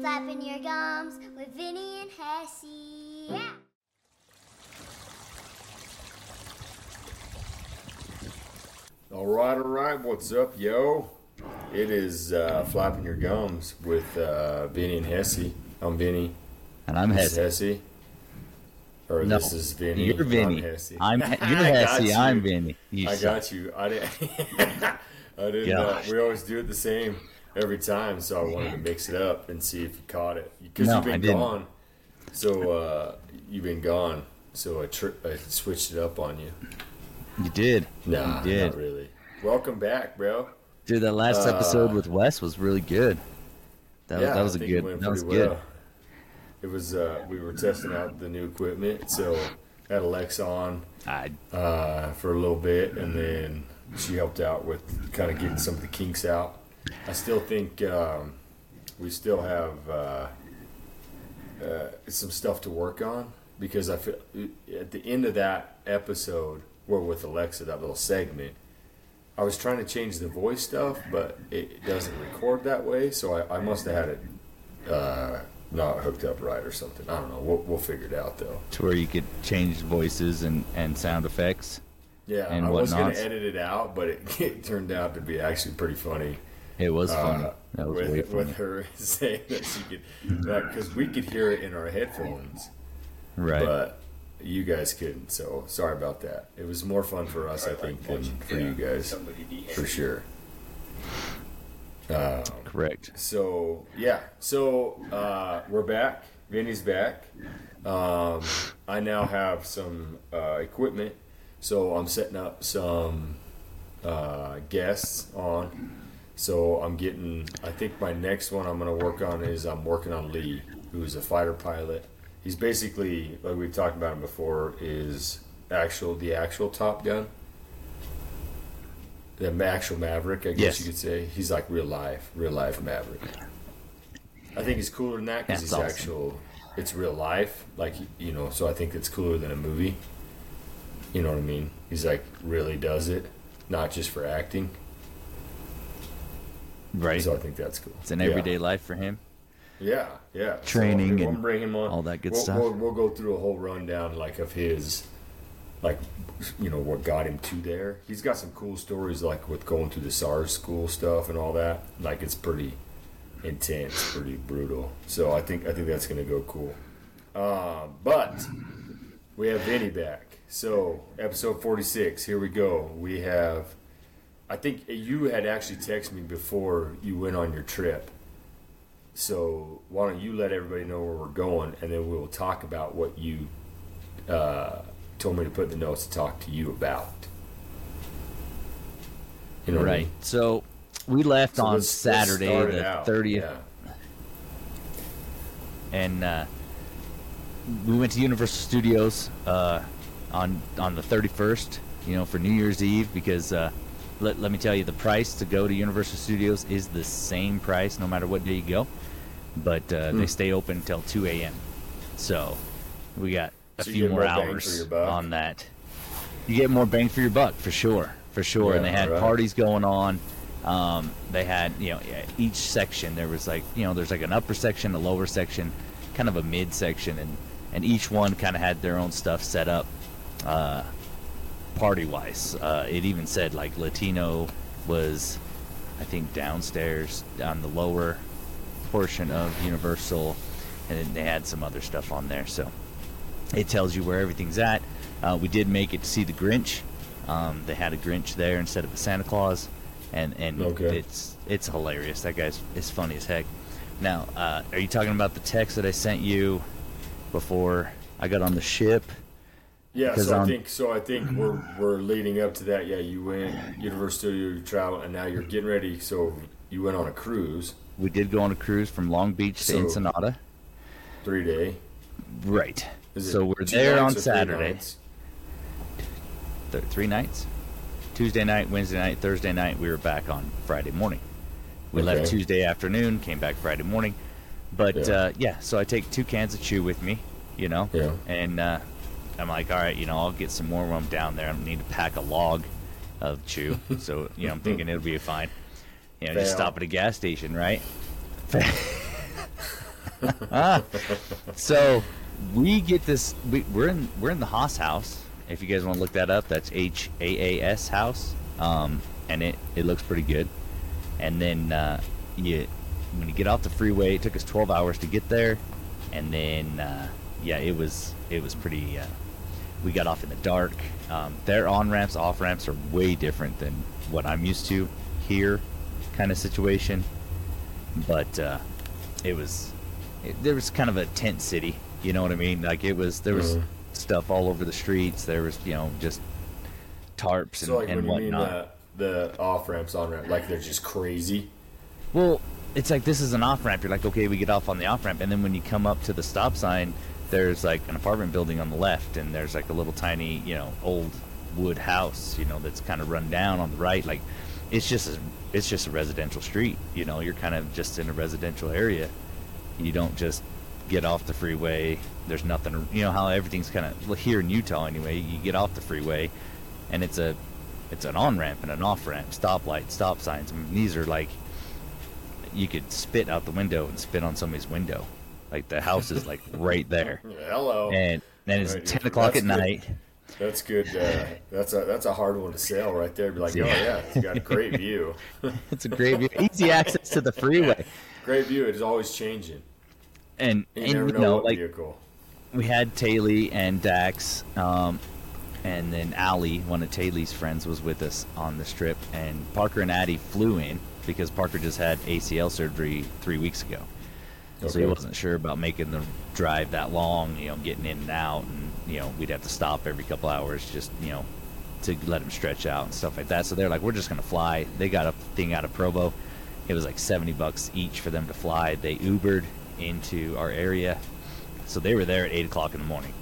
Flapping your gums with Vinny and Hessey. Yeah. All right, all right. What's up, yo? It is uh, flapping your gums with uh, Vinny and Hessey. I'm Vinny. And I'm This Hessey. is Hessey. Or No, this is Vinny. You're Vinny. I'm Hessey. I'm, you're I got Hessey. I'm you. Vinny. You I suck. got you. I didn't. I didn't. Uh, we always do it the same every time, so I wanted to mix it up and see if you caught it because No, you've been gone. So uh, you've been gone. So I, tri- I switched it up on you. You did. Nah, you did. not really. Welcome back, bro. Dude, that last Uh, episode with Wes was really good. That, yeah, that was a good. That was pretty good. It was. Uh, we were testing out the new equipment, so had Alexa on uh, for a little bit, and then she helped out with kind of getting some of the kinks out. I still think um, we still have uh, uh, some stuff to work on because I feel at the end of that episode, where with Alexa, that little segment, I was trying to change the voice stuff, but it doesn't record that way, so I, I must have had it uh, not hooked up right or something. I don't know. We'll, we'll figure it out though. to where you could change voices and, and sound effects. Yeah, and I was gonna edit it out, but it, it turned out to be actually pretty funny. It was funny. uh, That was with, way with her saying that she could, because we could hear it in our headphones, Right. but you guys couldn't. So sorry about that. It was more fun for us, I think, than for you guys, for sure. Um, Correct. so yeah, so uh, we're back. Vinny's back. Um, I now have some uh, equipment, so I'm setting up some uh, guests on. So I'm getting. I think my next one I'm going to work on is I'm working on Lee, who's a fighter pilot. He's basically like we've talked about him before. Is actual the actual Top Gun. The actual Maverick, I guess Yes. you could say. He's like real life, real life Maverick. I think he's cooler than that because he's awesome. actual. It's real life, like you know. So I think it's cooler than a movie. You know what I mean? He's like really does it, not just for acting. Right. So I think that's cool. It's an Yeah. everyday life for him. Yeah, yeah. Training so, and bring him on. all that good we'll, stuff. We'll, we'll go through a whole rundown like of his, like, you know, what got him to there. He's got some cool stories like with going through the SARS school stuff and all that. Like it's pretty intense, pretty brutal. So I think I think that's gonna go cool. Uh, but we have Vinny back. So episode forty six. Here we go. We have. I think you had actually texted me before you went on your trip. So why don't you let everybody know where we're going, and then we'll talk about what you uh, told me to put in the notes to talk to you about. You know what I Right. mean? So we left So on let's- let's Saturday, the 30th, Yeah. and uh, we went to Universal Studios uh, on on the 31st. You know, for New Year's Eve, because uh, let let me tell you, the price to go to Universal Studios is the same price no matter what day you go, but uh, Hmm. they stay open until 2 a.m. So we got a So few more more hours on that. You get more bang for your buck for sure, for sure. and they had right. parties going on. Um, they had, you know, each section there was like, you know, there's like an upper section, a lower section, kind of a mid section, and and each one kind of had their own stuff set up, uh, party wise. Uh, it even said like Latino was, I think, downstairs on the lower portion of Universal, and then they had some other stuff on there. So it tells you where everything's at. Uh, we did make it to see the Grinch. Um, they had a Grinch there instead of a Santa Claus, and and Okay. it's it's hilarious. That guy's is funny as heck. Now, uh, are you talking about the text that I sent you before I got on the ship? Yeah, so I on- think so. I think we're we're leading up to that. Yeah, you went Universal Studio travel, and now you're getting ready. So you went on a cruise, We did go on a cruise from Long Beach to So- Ensenada. three day. Right. So we're there on three Saturday. Th- three nights. Tuesday night, Wednesday night, Thursday night. We were back on Friday morning. We left Tuesday afternoon, came back Friday morning. But Yeah. yeah. Uh, yeah, so I take two cans of chew with me, you know, Yeah. and uh, I'm like, all right, you know, I'll get some more I'm down there. I need to pack a log of chew, so you know, I'm thinking it'll be fine. You know, just stop at a gas station, right? so we get this. We, we're in we're in the Haas house. If you guys want to look that up, that's H A A S house, um, and it it looks pretty good. And then uh, you when you get off the freeway, it took us 12 hours to get there, and then uh, yeah, it was it was pretty. Uh, we got off in the dark. Um, their on ramps, off ramps are way different than what I'm used to here, kind of situation. But uh, it was it, there was kind of a tent city. You know what I mean? Like it was there was Mhm. stuff all over the streets. There was you know just tarps and, So like and when you mean whatnot. the the off ramps, on ramp, like they're just crazy. Well, it's like this is an off ramp. You're like, okay, we get off on the off ramp, and then when you come up to the stop sign, there's like an apartment building on the left, and there's like a little tiny, you know, old wood house, you know, that's kind of run down on the right. Like, it's just a, it's just a residential street. You know, you're kind of just in a residential area. You don't just get off the freeway. There's nothing. You know how everything's kind of here in Utah anyway. You get off the freeway, and it's a it's an on ramp and an off ramp, stoplight, stop signs. I mean, these are like you could spit out the window and spit on somebody's window. Like the house is like right there, Hello. and then it's Right, ten o'clock at good. night. That's good. Uh, that's a that's a hard one to sell right there. Be like, oh yeah, it's got a great view. It's a great view, easy access to the freeway, Great view. It's always changing. and You and never you know, know what like vehicle. we had Taylor and Dax, um, and then Allie, one of Taylor's friends, was with us on this trip, and Parker and Addie flew in because Parker just had ACL surgery three weeks ago. So he wasn't sure about making the drive that long, you know, getting in and out, and you know, we'd have to stop every couple hours just, you know, to let him stretch out and stuff like that. So they're like, we're just gonna fly. They got a thing out of Provo. It was like seventy bucks each for them to fly. They Ubered into our area, so they were there at eight o'clock in the morning,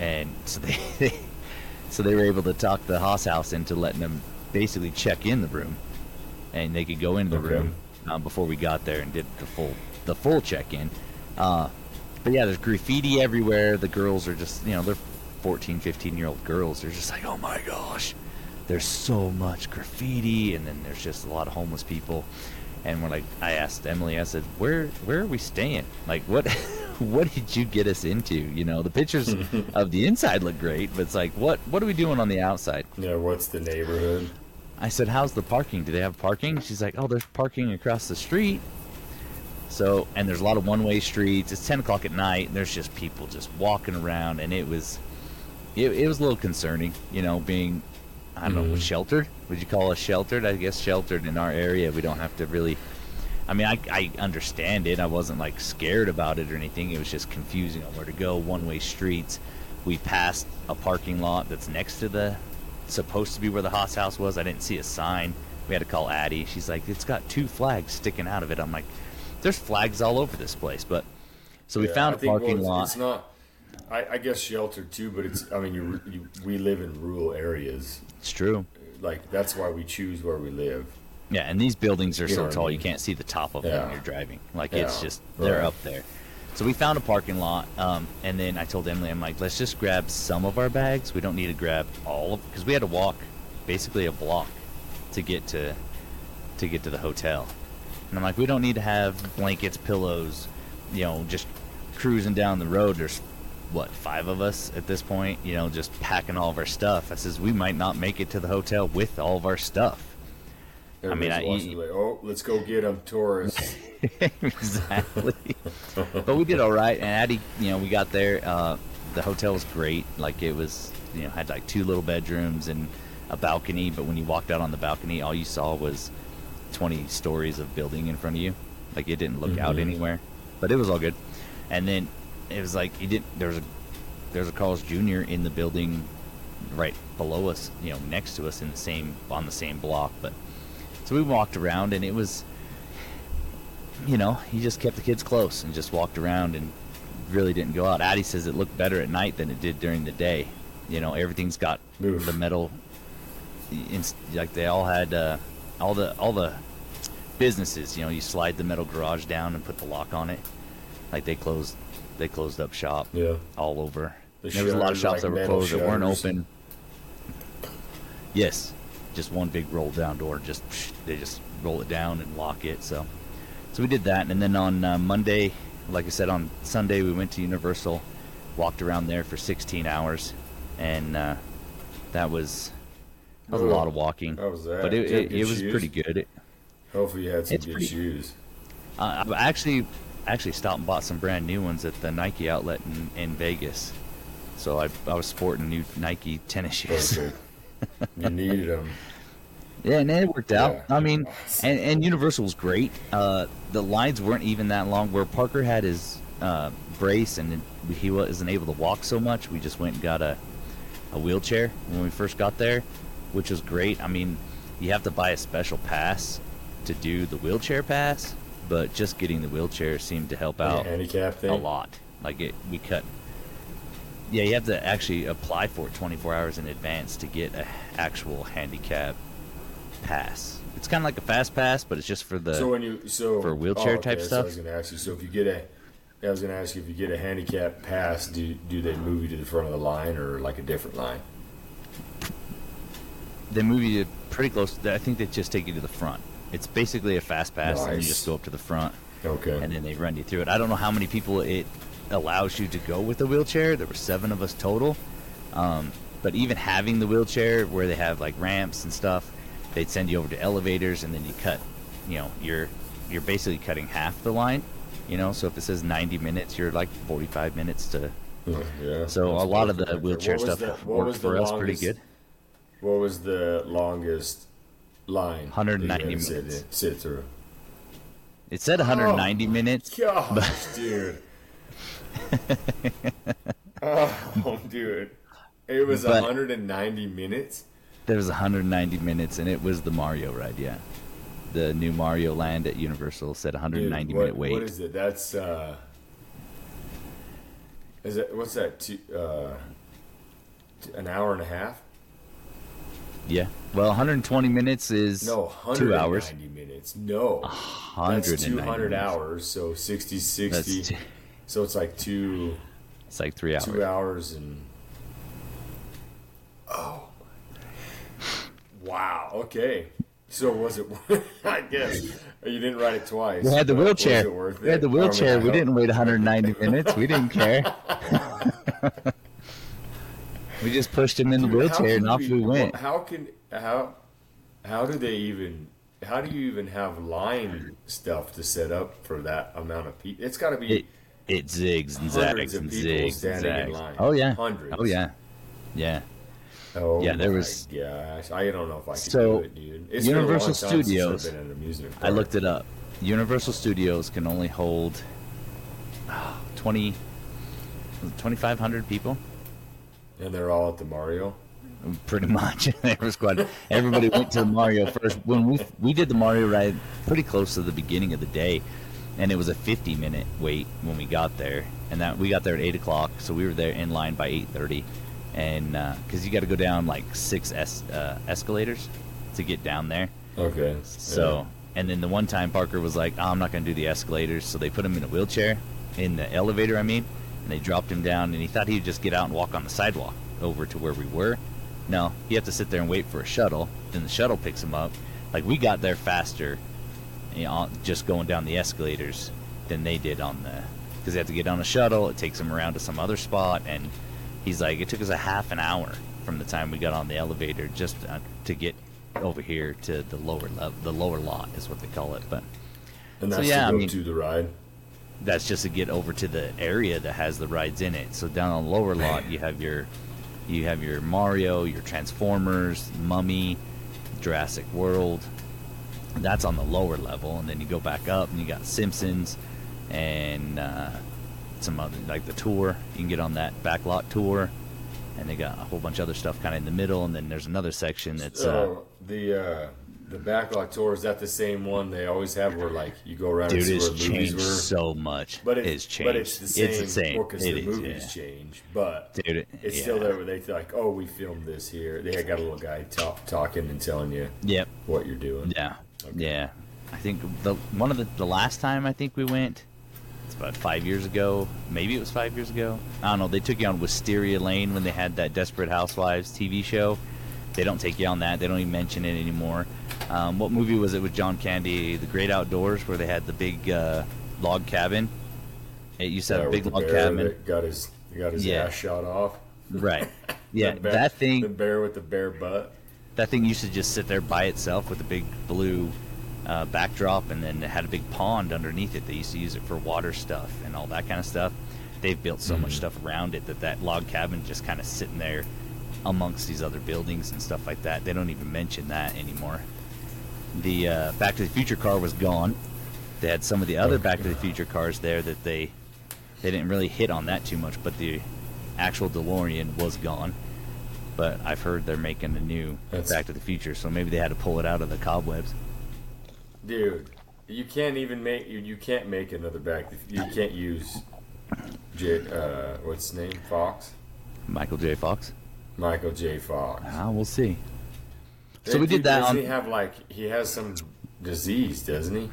and so they, so they were able to talk the Haas house into letting them basically check in the room, and they could go into the Okay. room um, before we got there and did the full the full check in. Uh, but yeah, there's graffiti everywhere. The girls are just you know they're 14, 15 year old girls. They're just like, oh my gosh, there's so much graffiti, and then there's just a lot of homeless people. And we're like, I asked Emily, I said, where where are we staying? Like, what what did you get us into? You know, the pictures of the inside look great, but it's like, what what are we doing on the outside? Yeah. What's the neighborhood? I said, how's the parking? Do they have parking? She's like, oh, there's parking across the street. So, and there's a lot of one-way streets. It's 10 o'clock at night. And there's just people just walking around, and it was, it, it was a little concerning, you know, being, I don't know, Mhm. sheltered. Would you call us sheltered? I guess sheltered in our area. We don't have to really. I mean, I, I understand it. I wasn't like scared about it or anything. It was just confusing on where to go. One-way streets. We passed a parking lot that's next to the supposed to be where the Haas house was. I didn't see a sign. We had to call Addie. She's like, it's got two flags sticking out of it. I'm like, there's flags all over this place. But so we Yeah, found I a think, well, parking it's- lot. It's not. I, I guess sheltered too, but it's. I mean, you, you, we live in rural areas. It's true. Like that's why we choose where we live. Yeah, and these buildings are You so what I tall you can't see the top of them when you're driving. Like it's just they're right. up there. So we found a parking lot, um, and then I told Emily, I'm like, let's just grab some of our bags. We don't need to grab all of because we had to walk basically a block to get to to get to the hotel. And I'm like, we don't need to have blankets, pillows, you know, just cruising down the road. There's what five of us at this point, you know, just packing all of our stuff. I says we might not make it to the hotel with all of our stuff. I mean, I- like, oh, let's go get them, tourists. exactly. but we did all right, and Addie, you know, we got there. Uh, the hotel was great. Like it was, you know, had like two little bedrooms and a balcony. But when you walked out on the balcony, all you saw was twenty stories of building in front of you. Like it didn't look out Mhm. anywhere, but it was all good. And then it was like he didn't. There was a there was a Carl's Jr. in the building right below us, you know, next to us in the same on the same block. But so we walked around, and it was you know, he just kept the kids close and just walked around and really didn't go out. Addie says it looked better at night than it did during the day. You know, everything's got Oof. the metal. Like they all had uh, all the all the businesses. You know, you slide the metal garage down and put the lock on it. Like they closed, they closed up shop Yeah. all over. The there was a lot of shops like that were closed that weren't open. Yes, just one big roll down door. Just they just roll it down and lock it. So, so we did that, and then on uh, Monday like I said, on Sunday we went to Universal, walked around there for 16 hours, and uh, that was that was a lot of walking. how was that? But it, it, it was shoes? pretty good. It, Hopefully, you had some good pretty- shoes. uh, I actually actually stopped and bought some brand new ones at the Nike outlet in, in Vegas. So I, I was sporting new Nike tennis shoes. Perfect. you needed them. Yeah, and it worked out. Yeah. I mean, and, and Universal was great. Uh, the lines weren't even that long. Where Parker had his uh, brace and he wasn't able to walk so much, we just went and got a, a wheelchair when we first got there, which was great. I mean, you have to buy a special pass to do the wheelchair pass, but just getting the wheelchair seemed to help out handicap thing. a lot. Like it, we cut. Yeah, you have to actually apply for it 24 hours in advance to get a actual handicap pass. It's kind of like a fast pass, but it's just for the. So when you so for wheelchair oh, type okay, so stuff? I was going to ask you. So if you get a, I was going to ask you if you get a handicap pass, do do they move you to the front of the line or like a different line? They move you pretty close. I think they just take you to the front. It's basically a fast pass, and you just go up to the front, Okay. and then they run you through it. I don't know how many people it allows you to go with the wheelchair. There were seven of us total. Um, but even having the wheelchair, where they have like ramps and stuff, they'd send you over to elevators, and then you cut. You know, you're you're basically cutting half the line. You know, so if it says 90 minutes, you're like 45 minutes to. yeah. So a lot of the wheelchair stuff the- worked for us pretty good. What was the longest line? 190 had to sit, minutes. sit through. It said 190 minutes. Gosh, dude. oh, dude. It was But- 190 minutes. There was 190 minutes, and it was the Mario ride. Yeah, the new Mario Land at Universal said Dude, 190 what, minute wait. What is it? That's uh. Is it what's that? Two, uh, an hour and a half? Yeah, well, 120 minutes is No, two hours. 190 minutes. No, that's 200 minutes. hours. So 60, That's 60. t- so it's like two it's like three hours. two hours and. Oh. Wow. Okay. So was it? I guess you didn't write it twice. We had the wheelchair. Was it worth We had the it? I mean, wheelchair. We didn't wait 190 minutes. We didn't care. we just pushed him in the wheelchair and off we- we went. How can how how do they even how do you even have line stuff to set up for that amount of people? It's got to be It it zigs and zags and zigs and zags. Oh yeah. Hundreds. Oh yeah. Yeah. oh yeah, there was- gosh I don't know if I can So, do it, dude. It's been a long Universal time since I've Studios- been at an I looked it up. Universal Studios can only hold oh, 20 2,500 people. And they're all at the Mario. Pretty much, quite. Everybody went to the Mario first. When we we did the Mario ride, pretty close to the beginning of the day, and it was a 50 minute wait when we got there, and that we got there at eight o'clock, so we were there in line by 8:30, and because you got to go down like six es- uh, escalators to get down there. Okay. So, and then the one time Parker was like, oh, I'm not going to do the escalators. So they put him in a wheelchair, in the elevator, I mean, and they dropped him down, and he thought he'd just get out and walk on the sidewalk over to where we were. No, you have to sit there and wait for a shuttle. Then the shuttle picks him up. Like, we got there faster, you know, just going down the escalators than they did on the. Because they have to get on a shuttle, it takes them around to some other spot, and he's like, it took us a half an hour from the time we got on the elevator just uh, to get over here to the lower level, the lower lot is what they call it. But and so, that's yeah, to go mean- to the ride. That's just to get over to the area that has the rides in it. So down on lower lot, you have your, you have your Mario, your Transformers, Mummy, Jurassic World. That's on the lower level, and then you go back up, and you got Simpsons, and uh, some other like the tour. You can get on that back lot tour, and they got a whole bunch of other stuff kind of in the middle, and then there's another section that's uh, So the uh, the backlot tour is that the same one they always have where like you go around dude, and see it's where the movies changed were. so much. But it's it's, changed. but it's the same. It's the same. 'cause It the is, movies yeah. change, but Dude, it- it's yeah. still there where they feel like, oh, we filmed this here. They got a little guy talk, talking and telling you Yep. what you're doing. Yeah. Okay. Yeah. I think the one of the the last time I think we went, it's about five years ago. Maybe it was five years ago. I don't know. They took you on Wisteria Lane when they had that Desperate Housewives TV show. They don't take you on that. They don't even mention it anymore. Um, what movie was it with John Candy? The Great Outdoors, where they had the big uh, log cabin. It used to have Yeah, a big log cabin. got his got his Yeah. ass shot off. Right. Yeah, The bear- that The bear with the bare butt. that thing used to just sit there by itself with a big blue uh, backdrop, and then it had a big pond underneath it. They used to use it for water stuff and all that kind of stuff. They've built so much Mhm. stuff around it that that log cabin just kind of sitting there amongst these other buildings and stuff like that. They don't even mention that anymore. The uh, Back to the Future car was gone. They had some of the other Back to the Future cars there that they they didn't really hit on that too much, but the actual DeLorean was gone. But I've heard they're making a new That's- Back to the Future, so maybe they had to pull it out of the cobwebs. Dude, you can't even make you, you can't make another back. You can't use J, uh, what's his name? Fox, Michael J. Fox. Michael J. Fox. Ah, we'll see. So we did that Doesn't on he have like he has some disease, doesn't he? Like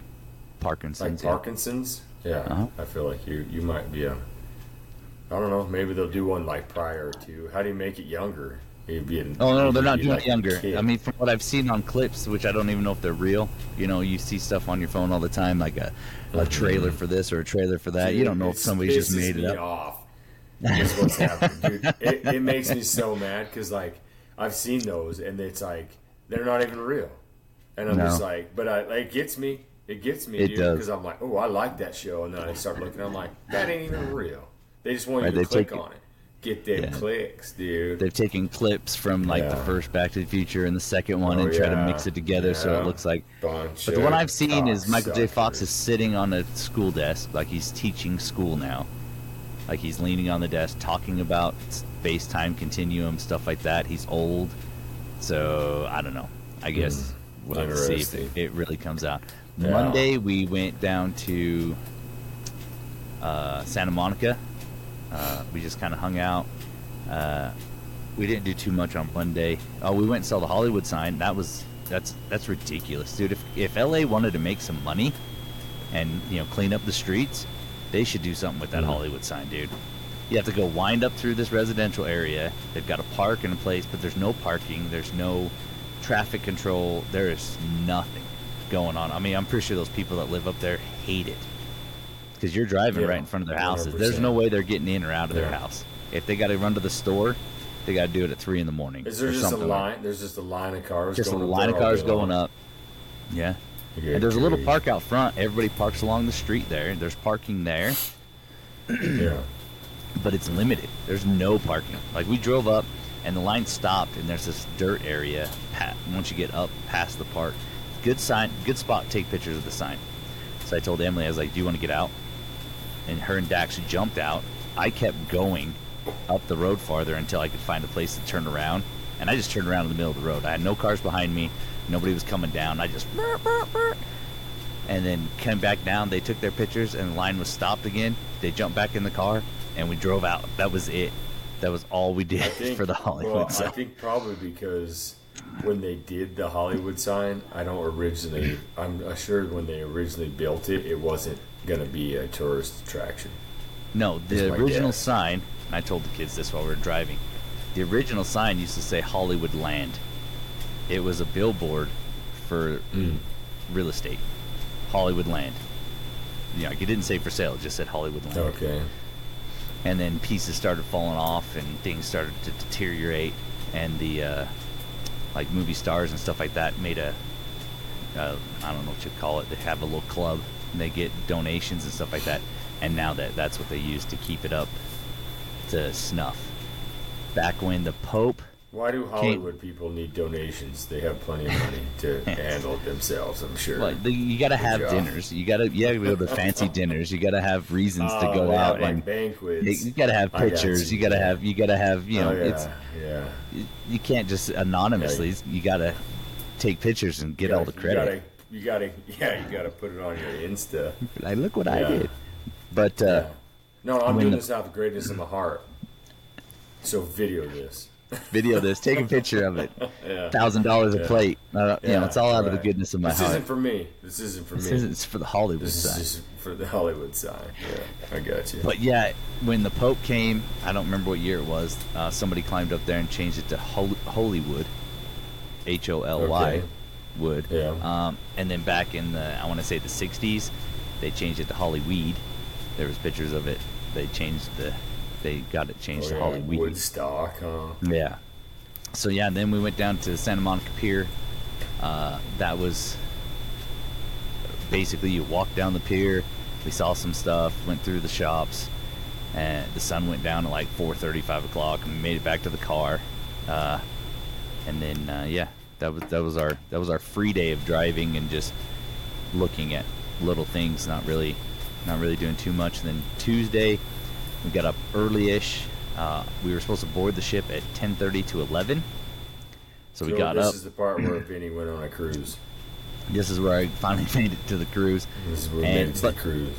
Parkinson's. yeah. Parkinson's. Yeah, Uh-huh. I feel like you you might be a. I don't know. Maybe they'll do one like prior to. How do you make it younger? He'd an, Oh no, they're not be doing like it younger. I mean, from what I've seen on clips, which I don't even know if they're real. You know, you see stuff on your phone all the time, like a, a Mhm. trailer for this or a trailer for that. You don't know if it somebody just pisses made it up. Off. Is what's happening, dude. It, it makes me so mad because like I've seen those and it's like they're not even real, and I'm No. just like, but I it gets me. It gets me, It dude, because I'm like, oh, I like that show, and then I start looking. I'm like, that ain't even real. They just want Right, you to click on it, get their Yeah. clicks, dude. They've taken clips from like the first Back to the Future and the second one Oh, and try to mix it together so it looks like Bunch But the one I've seen is Michael J. Fox is sitting on a school desk, like he's teaching school now. Like he's leaning on the desk, talking about space time continuum, stuff like that. He's old, so I don't know. I guess we'll have to see if it, it really comes out. Yeah. Monday we went down to uh, Santa Monica. Uh, we just kind of hung out. Uh, we didn't do too much on Monday. Oh, we went and saw the Hollywood sign. That was that's that's ridiculous, dude. If if LA wanted to make some money and you know clean up the streets, they should do something with that Mhm. Hollywood sign, dude. You have to go wind up through this residential area. They've got a park in a place, but there's no parking. There's no traffic control. There is nothing going on. I mean, I'm pretty sure those people that live up there hate it because you're driving Yeah, right in front of their houses. There's 100%. no way they're getting in or out of their house. If they got to run to the store, they got to do it at three in the morning. Is there or just a something like- line? There's just a line of cars. Just a going up line of cars going up. Yeah. Good And there's a little park out front. Everybody parks along the street there. There's parking there, Yeah. But it's limited. There's no parking. Like we drove up and the line stopped and there's this dirt area once you get up past the park. Good sign, good spot to take pictures of the sign. So I told Emily, I was like, "Do you want to get out?" And her and Dax jumped out. I kept going up the road farther until I could find a place to turn around. And I just turned around in the middle of the road. I had no cars behind me. Nobody was coming down. I just burp, burp, burp. and then came back down. They took their pictures, and the line was stopped again. They jumped back in the car, and we drove out. That was it. That was all we did think for the Hollywood Well, I think probably because when they did the Hollywood sign, I don't originally. I'm assured when they originally built it, it wasn't going to be a tourist attraction. No, the original sign. And I told the kids this while we were driving. The original sign used to say Hollywood Land. It was a billboard for mm. real estate. Hollywood Land. You know, it didn't say for sale. It just said Hollywood Land. Okay. And then pieces started falling off and things started to deteriorate and the uh, like movie stars and stuff like that made a uh, I don't know what you call it they have a little club and they get donations and stuff like that and now that that's what they use to keep it up to snuff. Back when the Pope Why do Hollywood people need donations? They have plenty of money to handle it themselves. I'm sure. like the, you got to have job. dinners you got to yeah go to fancy dinners you got to have reasons to Oh, go they have, out like and banquets. you got to have got pictures you. you got to have you got to have you know oh, yeah, it's yeah. you- you can't just anonymously. You gotta take pictures and get You all the credit. You gotta, yeah, you gotta put it on your Insta. Like, look what I did. But uh, Yeah. No, I'm doing the- this out of the greatness of my heart. So video this. Video this, take a picture of it. Yeah. Thousand dollars a Yeah. plate. Uh, you know, it's all out of the goodness of my this heart. isn't for me. This isn't for me. This me. isn't- it's for the Hollywood This is side. just for the Hollywood side. Yeah, I got you. But yeah, when the Pope came, I don't remember what year it was. Uh, somebody climbed up there and changed it to Hol- Holywood, H O L Y, Okay. wood. Yeah. Um, and then back in the, I want to say the '60s, they changed it to Hollyweed, There was pictures of it. They changed the, they got it changed Oh, to yeah, Holly Woodstock, huh? Yeah. So yeah, then we went down to Santa Monica Pier. Uh, that was basically you walk down the pier. We saw some stuff, went through the shops, and the sun went down at like 4:30, 5 o'clock, and we made it back to the car. Uh, and then uh, yeah, that was that was our that was our free day of driving and just looking at little things, not really not really doing too much. And then Tuesday, we got up early-ish. Uh, we were supposed to board the ship at 10:30 to 11. So we got this up. This is the part where Vinny went on a cruise. This is where I finally made it to the cruise. This is where we And- made it to but- the cruise.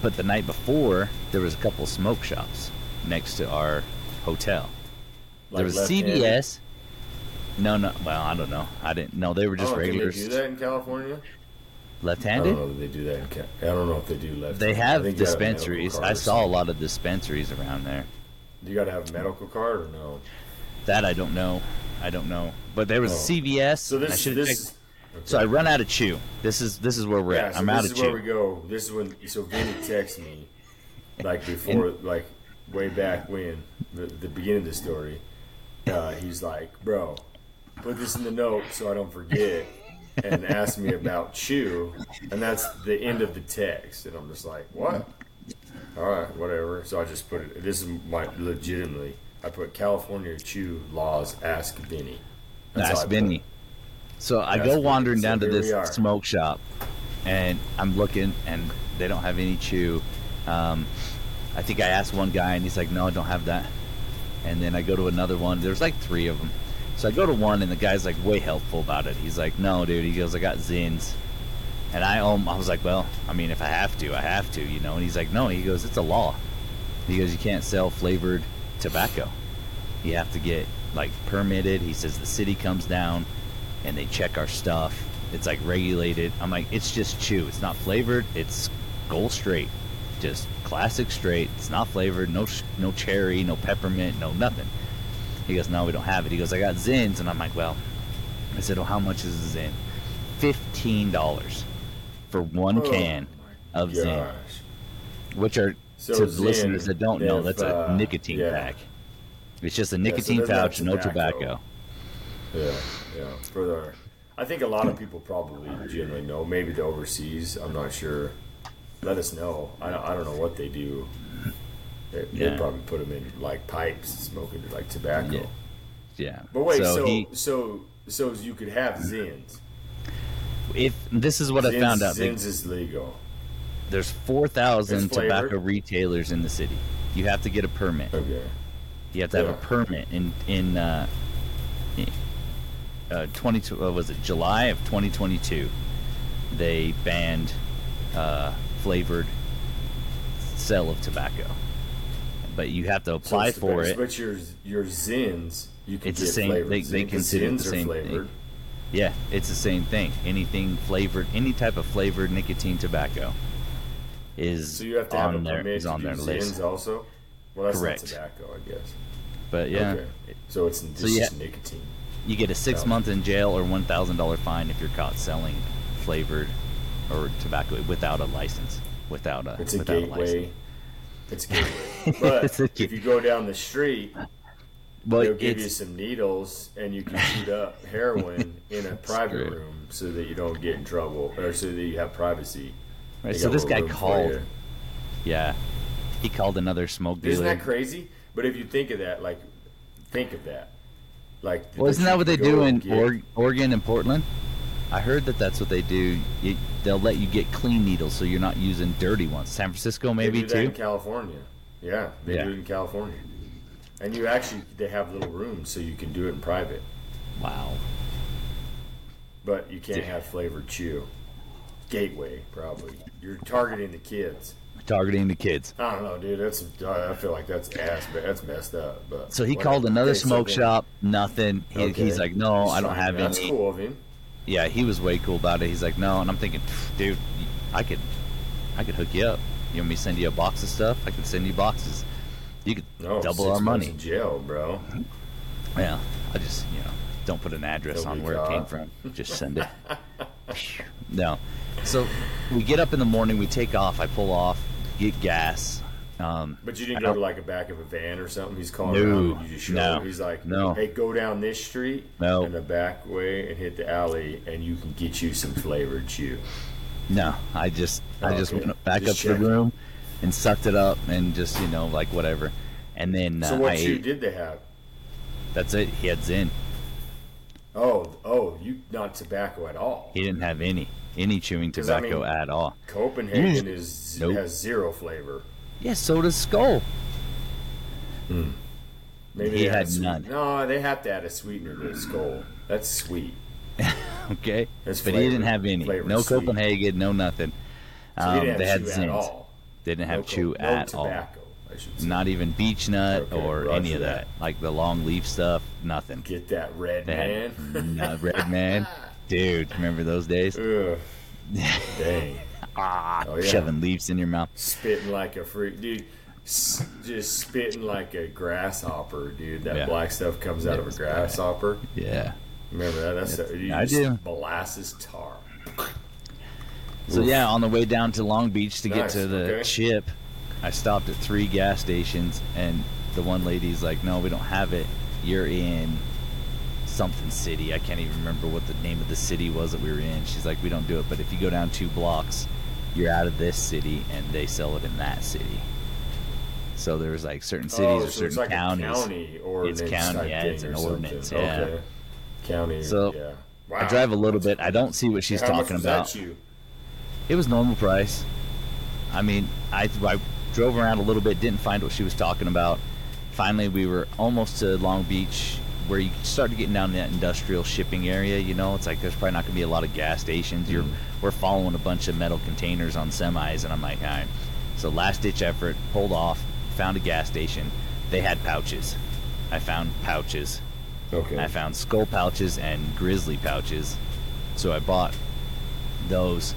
But the night before, there was a couple smoke shops next to our hotel. there was? CVS. No, no. Well, I don't know. I didn't know they were just oh, regular Can they do that in California? Left-handed. I don't know they do that in I don't know if they do left. They have gotta have dispensaries. I saw a lot of dispensaries around there. Do you got to have a medical card or no? That I don't know. I don't know. But there was Oh. CVS. So and I this this. is- So I run out of chew. This is this is where we're yeah, at. so I'm out of chew. this is where we go. This is when so Vinny texts me, like before, like way back when the, the beginning of the story. Uh, he's like, "Bro, put this in the note so I don't forget," and ask me about chew, and that's the end of the text. And I'm just like, "What?" All right, whatever. So I just put it. This is my legitimately. I put California chew laws. Ask Vinny. That's Ask. Vinny. So I Ask go Vinny. wandering So down to this smoke shop, and I'm looking, and they don't have any chew. Um, I think I asked one guy, and he's like, "No, I don't have that." And then I go to another one. There's like three of them. So I go to one, and the guy's like way helpful about it. He's like, "No, dude." He goes, "I got Zyns." And I um, I was like, "Well, I mean, if I have to, I have to," you know. And he's like, "No." He goes, "It's a law." He goes, "You can't sell flavored tobacco. You have to get like permitted." He says the city comes down and they check our stuff. It's like regulated. I'm like, it's just chew. It's not flavored. It's gold straight, just classic straight. It's not flavored. No, no cherry, no peppermint, no nothing. He goes, no, we don't have it. He goes, I got Zyns, and I'm like, well, I said, well, how much is a Zyn? Fifteen dollars for one Oh, can of Zyn, which are So to the Zyn, listeners that don't know, that's a uh, nicotine yeah. pack. It's just a nicotine doesn't have pouch, no tobacco. tobacco. Yeah, yeah. For the, I think a lot of people probably generally know. Maybe the overseas, I'm not sure. Let us know. I don't, I don't know what they do. They, they Yeah. probably put them in like pipes, smoking like tobacco. Yeah. Yeah. But wait, so so, he, so so you could have Zyns. if this is what I found out, they- Zyns is legal. there's four thousand tobacco retailers in the city. You have to get a permit. Okay. You have to have Yeah. a permit in in uh, in, uh, twenty uh, was it July of 2022? They banned uh, flavored sale of tobacco, but you have to apply the for it. But your your Zyns, you can It's the same- flavored. they- they Zyn- consider it Zyns the same thing. flavored. Yeah, it's the same thing. Anything flavored, any type of flavored nicotine tobacco is So you have to have a on there. permit Is on their Zyns list. also. Well, that's Correct. tobacco, I guess. But yeah, Okay. So it's So yeah. nicotine. You get a six month in jail or one thousand dollar fine if you're caught selling flavored or tobacco without a license. Without a It's a without gateway. license. It's a gateway. But if you go down the street, But they'll give you some needles and you can shoot up heroin in a private true. room so that you don't get in trouble or so that you have privacy. right, They so this guy called. Yeah, he called another smoke dealer. Isn't that crazy? But if you think of that, like, think of that. Like, Well, isn't that what they do in get- or- Oregon and Portland? I heard that that's what they do. You, they'll let you get clean needles, so you're not using dirty ones. San Francisco, maybe do that in too. California. Yeah, they Yeah. do it in California. And you actually, they have little rooms so you can do it in private. Wow. But you can't Yeah. have flavored chew. Gateway, probably. You're targeting the kids. Targeting the kids. I don't know, dude. That's I feel like that's ass, but that's messed up. But So he whatever. called another smoke then- shop. Nothing. He, Okay. He's like, no, He's I don't have That's cool of him. Yeah, he was way cool about it. He's like, no, and I'm thinking, dude, I could, I could hook you up. You want me to send you a box of stuff? I can send you boxes. You could No, double our money. in jail, bro. Yeah, I just you know don't put an address Don't on where it came from. Just send it. no. So we get up in the morning. We take off. I pull off. get gas. Um, But you didn't go to like a back of a van or something. He's calling No, around. You just show no, up. He's like, no. hey, go down this street No. in the back way and hit the alley, and you can get you some flavored chew. No, I just I Oh, just okay. went back Just up to the room and sucked it up and just you know like whatever. And then So uh, what I chew ate. did they have? That's it. He had Zen. Oh, oh, you not tobacco at all. He didn't have any any chewing 'Cause, I tobacco mean- at all. Copenhagen is Nope. has zero flavor. Yeah, so does Skoal. Maybe He had sweet- none. No, they have to add a sweetener to Skoal. That's sweet. Okay, That's but he didn't have any. No. Copenhagen, no nothing. Um, they have had chew at Zyns. all. They didn't have no chew no at all. tobacco, say. Not even beech nut Okay, or any of that. that. Like the long leaf stuff, nothing. Get that red They man. had no, red man, dude. Remember those days? Ugh. Dang. Ah, Oh, yeah. shoving leaves in your mouth. Spitting like a freak, dude. S- just spitting like a grasshopper, dude. That Yeah. black stuff comes out of a It's bad. grasshopper. Yeah. Remember that? That's It's- you I do. Molasses tar. So Oof. yeah, on the way down to Long Beach to get to the okay. ship, I stopped at three gas stations, and the one lady's like, "No, we don't have it. You're in something city. I can't even remember what the name of the city was that we were in." She's like, "We don't do it, but if you go down two blocks, you're out of this city, and they sell it in that city." So there was like certain cities oh, or so it's certain like counties. county ordinance county, type yeah, it's an ordinance, yeah. Okay. County. So, yeah. I drive a little bit. I don't see what she's How talking about. It was normal price. I mean, I, I drove around a little bit, didn't find what she was talking about. Finally, we were almost to Long Beach, where you started getting down in that industrial shipping area. You know, it's like there's probably not going to be a lot of gas stations. You're we're following a bunch of metal containers on semis, and I'm like, all right. So last ditch effort, pulled off, found a gas station. They had pouches. I found pouches. Okay. I found Skoal pouches and grizzly pouches. So I bought those.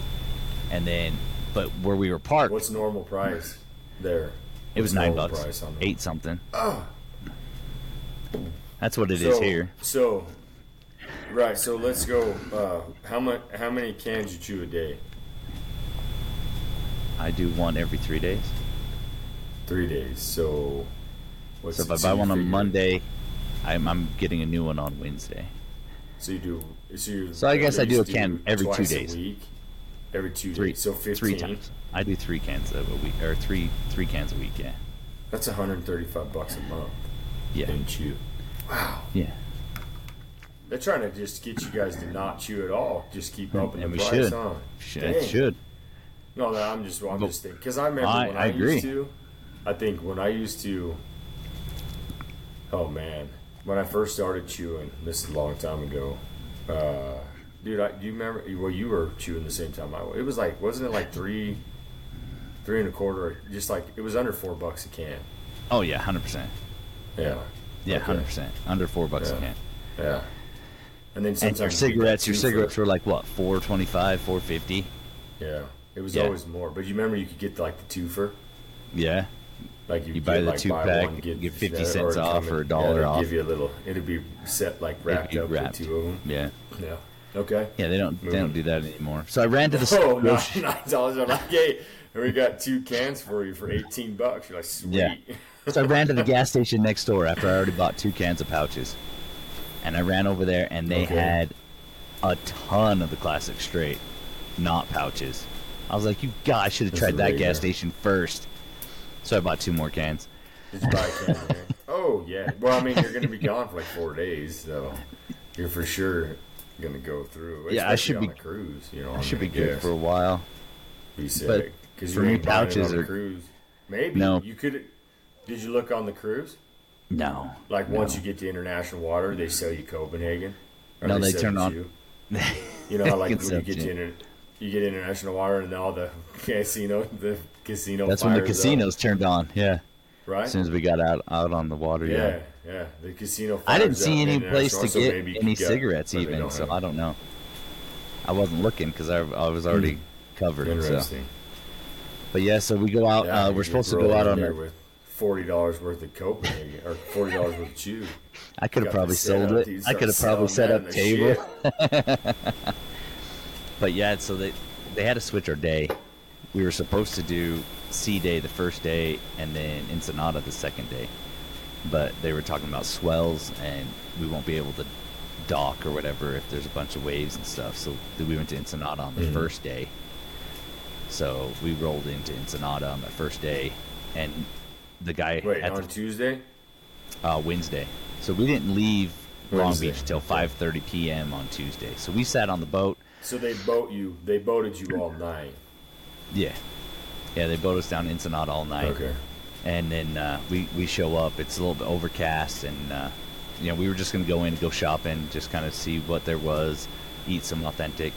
And then, but where we were parked, What's normal price there? it was nine bucks. Eight something. Ah. That's what it is so, here. So, right. So let's go. Uh, how much? How many cans you chew a day? I do one every three days. Three days. So, what's So if I buy one on Monday, I'm, I'm getting a new one on Wednesday. So you do. So, you So I guess I do a can every two days. A week. Every two Three, days. So fifteen. three times. I do three cans a week, or three three cans a week. Yeah, That's 135 bucks a month yeah, in chew. Wow. yeah. They're trying to just get you guys to not chew at all. Just keep mm, upping And the we price, should. huh? Should, should. No, no, I'm just, I'm But- just thinking because I remember I- when I I, agree. used to. I think when I used to. Oh man, when I first started chewing, this is a long time ago. Uh, dude, I, do you remember? Well, you were chewing the same time I was. It was like, wasn't it like three, three and a quarter? Just like it was under four bucks a can. Oh yeah, hundred percent. Yeah. Yeah, Okay. hundred percent. Under four bucks Yeah. a can. Yeah. And then And sometimes your cigarettes, your cigarettes for- were like what, four twenty five, four fifty. Yeah, it was Yeah. always more. But you remember you could get like the twofer. Yeah. Like You get, buy the like, two buy pack, one, get 50 that, cents or off or a dollar yeah, off. Give you a little. It'd be set like wrapped up wrapped. with two of them. Yeah. Yeah. Okay. Yeah, they don't they don't do that anymore. So I ran to the Oh, grocery- nine nine dollars. I'm like, hey, we got two cans for you for eighteen bucks. You're like, sweet. Yeah. So I ran to the gas station next door after I already bought two cans of pouches. And I ran over there and they Okay. had a ton of the classic straight, not pouches. I was like, you guys should have tried that gas station first. So I bought two more cans. Did you buy a can there? Oh yeah. Well, I mean, you're gonna be gone for like four days, so you're for sure gonna go through. Yeah, I should on be- a cruise. You know, I should be good for a while. Be sick. but Because for you me, ain't pouches on a are- cruise. Maybe No. you could. Did you look on the cruise? No. Like No. once you get to international water, they sell you Copenhagen. No, they sell turn you on- chew. You know how like when you Concept, get to inter- you get international water and all the casino the casino. That's when the fires up, casinos turned on. Yeah. right? As soon as we got out out on the water. yeah, Yeah. yeah, the casino. I didn't see any place to get any get- cigarettes even, so I don't know. I wasn't looking because I, I was already covered. So. Interesting. But yeah, so we go out. Yeah, uh, we're supposed to go out on there a. with forty dollars worth of coke or forty dollars worth of chew. I could have probably sold it. dude, I could have probably set up table. But yeah, so they they had to switch our day. We were supposed to do Sea Day the first day and then Ensenada the second day, but they were talking about swells and we won't be able to dock or whatever if there's a bunch of waves and stuff. So we went to Ensenada on the Mhm. first day. So we rolled into Ensenada on the first day, and the guy Wait, at on the Tuesday? uh, Wednesday. So we didn't leave Long Beach till 5:30 p.m. on Tuesday. So we sat on the boat. So they boat you. They boated you all night. Yeah, yeah. They boat us down Ensenada all night, Okay. and then uh, we we show up. It's a little bit overcast, and uh, you know we were just gonna go in and go shopping, just kind of see what there was, eat some authentic,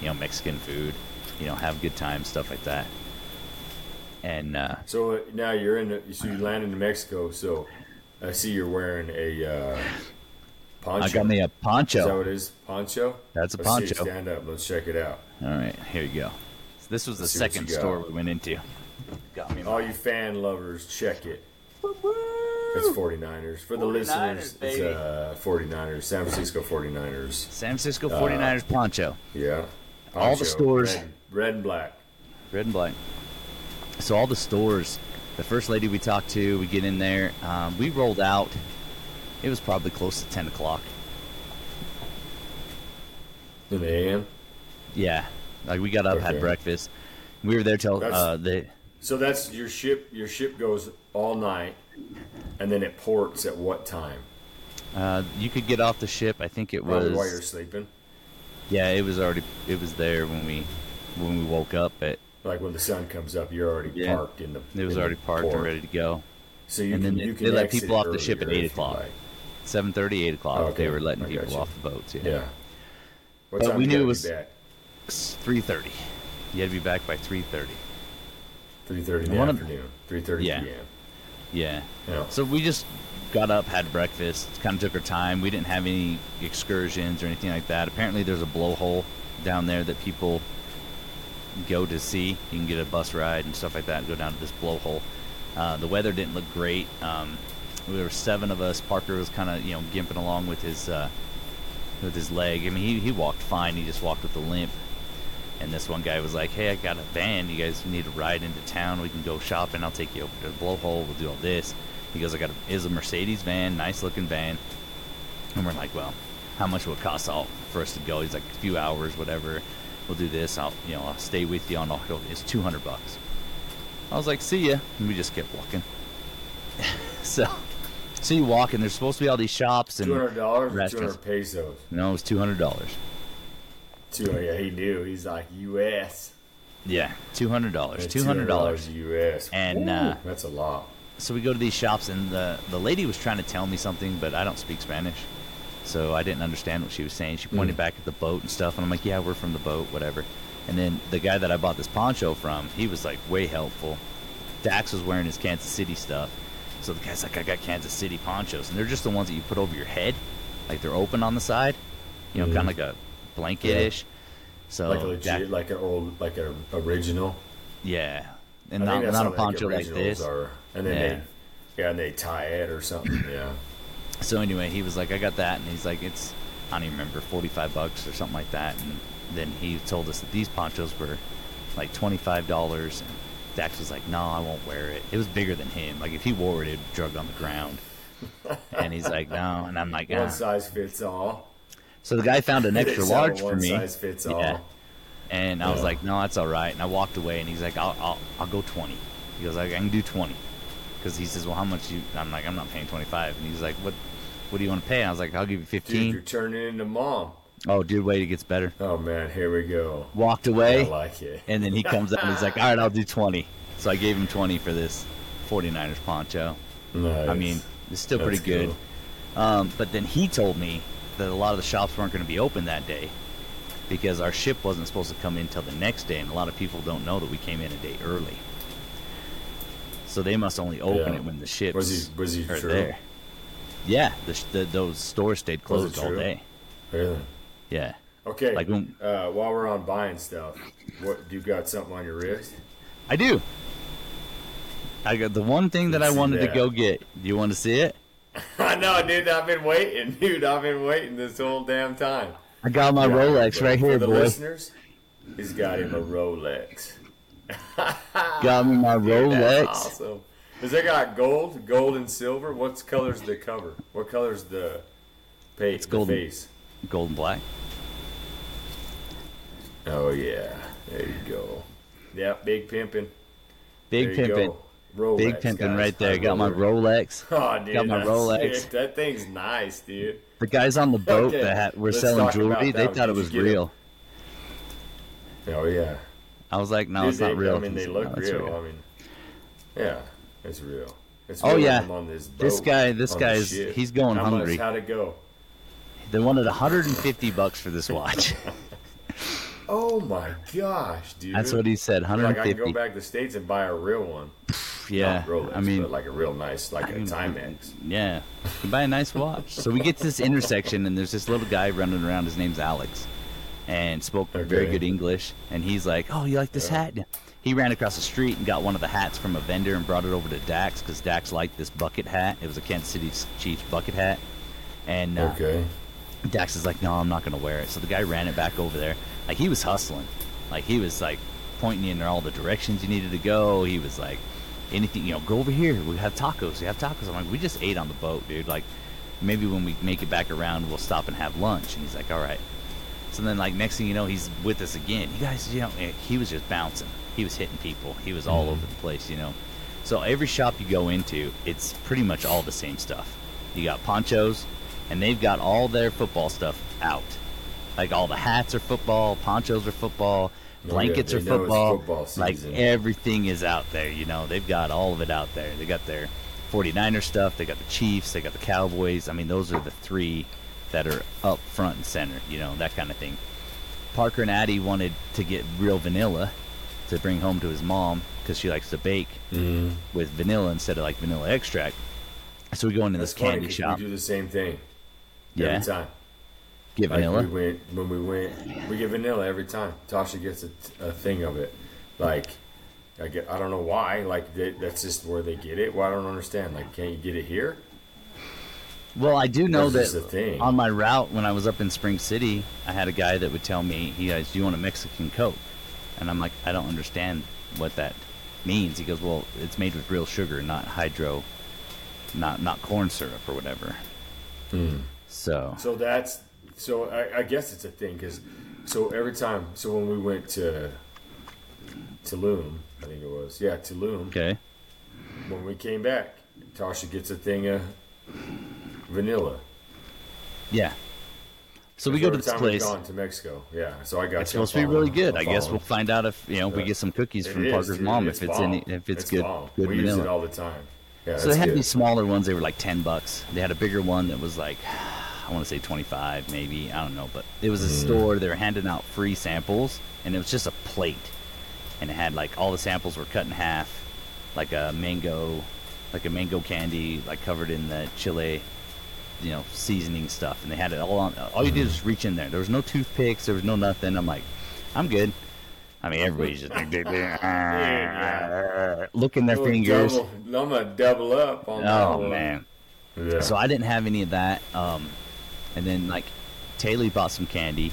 you know, Mexican food, you know, have a good time, stuff like that. And uh, So uh, now you're in. The, so you landed in Mexico. So I see you're wearing a uh, poncho. I got me a Is that poncho. what it is? Poncho. That's a Let's see poncho. stand up. Let's check it out. All right, here you go. So this was the Let's see second store we went into. Got me. All you fan lovers, check it. It's 49ers. For the 49ers, listeners, baby. it's uh, 49ers. San Francisco 49ers. San Francisco 49ers poncho, Yeah. All the stores- Red, red and black. red and black. So all the stores, the first lady we talked to, we get in there. Um, we rolled out. It was probably close to 10 o'clock. In the AM. Yeah, like we got up, had breakfast. We were there till That's- uh, the So that's your ship. Your ship goes all night, and then it ports at what time? uh, you could get off the ship. I think it Probably while you're sleeping. yeah, it was already it was there when we when we woke up. It Like when the sun comes up, you're already Yeah. parked in the. it was already parked and ready to go. So you and can then you they- can they let people off the ship at 8 o'clock. like. 7:30, 8 o'clock. Okay, They were letting I people you. off the boats. Yeah, Yeah. What But time we knew it was- back? 3:30. You had to be back by 3:30. Three thirty in the One of- afternoon. Three thirty Yeah. p.m. Yeah. Yeah. So we just got up, had breakfast, kind of took our time. We didn't have any excursions or anything like that. Apparently, there's a blowhole down there that people go to see. You can get a bus ride and stuff like that. Go down to this blowhole. Uh, the weather didn't look great. Um, there were seven of us. Parker was kind of you know gimping along with his uh, with his leg. I mean, he he walked fine. He just walked with a limp. And this one guy was like, "Hey, I got a van. You guys need a ride into town. We can go shopping. I'll take you over to the blowhole. We'll do all this." He goes, "I got a, is a Mercedes van, nice looking van." And we're like, "Well, how much will it cost all for us to go?" He's like, "A few hours, whatever. We'll do this. I'll, you know, I'll stay with you on. I'll. It's two hundred bucks." I was like, "See ya," and we just kept walking. so, so you walk, and there's supposed to be all these shops and Two hundred dollars or two hundred pesos. No, it was two hundred dollars. Two. Yeah, he knew. He's like U.S. Yeah, two hundred dollars. Two hundred dollars. U.S. And, Ooh, uh, that's a lot. so we go to these shops and the the lady was trying to tell me something but i don't speak spanish so i didn't understand what she was saying she pointed Mm. back at the boat and stuff and i'm like yeah we're from the boat whatever and then the guy that i bought this poncho from he was like way helpful dax was wearing his kansas city stuff so the guy's like i got kansas city ponchos and they're just the ones that you put over your head like they're open on the side you know Mhm. kind of like a blanket-ish so like a legit, Dax- like an old, like an original. yeah and not, not a poncho like originals this Are. And then Yeah. they, yeah, and they tie it or something. Yeah. So anyway, he was like, I got that, and he's like, it's I don't even remember, forty five bucks or something like that. And then he told us that these ponchos were like twenty five dollars. And Dax was like, No, I won't wear it. It was bigger than him. Like if he wore it, it'd drug on the ground. and he's like, No, and I'm like, One ah. size fits all. So the guy found an extra large for me. size fits all. Yeah. And I was like, no, that's all right. And I walked away, and he's like, I'll, I'll, I'll go 20. He goes, I, can do 20. Because he says, well, how much you, I'm like, I'm not paying 25. And he's like, what, what do you want to pay? And I was like, I'll give you Dude, 15. you're turning into mom. oh, dude, wait, it gets better. Oh man, here we go. Walked away. I like it. and then he comes up and he's like, all right, I'll do 20. So I gave him 20 for this 49ers poncho. Nice. I mean, it's still That's pretty good. cool. Um, but then he told me that a lot of the shops weren't going to be open that day because our ship wasn't supposed to come in till the next day, and a lot of people don't know that we came in a day early. So they must only open Yeah. it when the ships Was he- was he are true? there. Yeah, the, the, those stores stayed closed all day. Really? Yeah. Okay. Like when- uh, while we're on buying stuff, what do you got something on your wrist? I do. I got the one thing that I Let's wanted to go get. Do you want to see it? I know, dude. I've been waiting, dude. I've been waiting this whole damn time. I got my Yeah, Rolex right for here, the boy. listeners, he's got him a Rolex. Got me my Dude, Rolex. Awesome. Does it got gold, gold and silver? What color's the cover? What color's the page? It's golden. Face. Gold and black. Oh yeah, there you go. Yep, big pimping. Big pimping. Rolex, Big pimping guys. right there. Got my. Rolex. Oh, dude, Got my Rolex. sick. That thing's nice, dude. The guys on the boat Okay, that were let's selling jewelry, they thought it was get it? real. Oh yeah. I was like, no, Dude, it's not they- real. I mean, they look "No, it's real. I mean, yeah, it's real. It's Oh, yeah. on this, This boat, guy- this guy is- ship. he's going How hungry. Much, how'd it go? They wanted 150 bucks for this watch. Oh my gosh, dude. That's what he said. 150. Like I can 150. go back to the states and buy a real one. Yeah. Rolex, I mean, like a real nice, like a mean, Timex. Yeah, you can buy a nice watch. So we get to this intersection, and there's this little guy running around. His name's Alex, and spoke very good English. And he's like, "Oh, you like this Yeah. hat?" He ran across the street and got one of the hats from a vendor and brought it over to Dax because Dax liked this bucket hat. It was a Kansas City Chiefs bucket hat, and uh, Okay. Dax is like, "No, I'm not gonna wear it." So the guy ran it back over there. Like he was hustling, like he was like pointing you in all the directions you needed to go. He was like, "Anything, you know, go over here. We have tacos. We have tacos." I'm like, "We just ate on the boat, dude. Like, maybe when we make it back around, we'll stop and have lunch." And he's like, "All right." So then, like next thing you know, he's with us again. You guys, you know, eh, he was just bouncing. He was hitting people. He was all over the place, you know. So every shop you go into, it's pretty much all the same stuff. You got ponchos, and they've got all their football stuff out. Like all the hats are football, ponchos are football, blankets they are football. football like everything is out there, you know. They've got all of it out there. They got their 49er stuff, they got the Chiefs, they got the Cowboys. I mean, those are the three that are up front and center, you know, that kind of thing. Parker and Addie wanted to get real vanilla to bring home to his mom because she likes to bake Mm-hmm. with vanilla instead of like vanilla extract. So we go into That's this funny shop. We do the same thing Yeah, every time. Get Like vanilla. we went when we went, we get vanilla every time. Tasha gets a, a thing of it. Like I get, I don't know why. Like they, that's just where they get it. Well, I don't understand. Like, can't you get it here? Well, I do know That's that a thing. on my route when I was up in Spring City, I had a guy that would tell me, "He goes, do you want a Mexican Coke?" And I'm like, I don't understand what that means. He goes, "Well, it's made with real sugar, not hydro, not not corn syrup or whatever." Hmm. So So that's so I, I guess it's a thing because so every time so when we went to Tulum, I think it was yeah Tulum. okay, When we came back, Tasha gets a thing of vanilla. yeah. So we go to this place. gone to Mexico. Yeah, so I got. It's supposed to be really good. I'm guess we'll find out if you know we get some cookies from is, Parker's dude. mom if it's bomb. any if it's, good bomb. good we vanilla. use it all the time. Yeah, So they had good. these smaller ones. They were like ten bucks. They had a bigger one that was like, I want to say twenty five, maybe. I don't know, but it was a Mm. store. They were handing out free samples, and it was just a plate, and it had like all the samples were cut in half, like a mango, like a mango candy, like covered in the chile, you know, seasoning stuff, and they had it all on. All you did was reach in there. There was no toothpicks. There was no nothing. I'm like, I'm good. I mean, everybody's just looking their I'm gonna fingers. Double, I'm gonna double up on that Oh man. Yeah. So I didn't have any of that. Um, and then like Taylor bought some candy,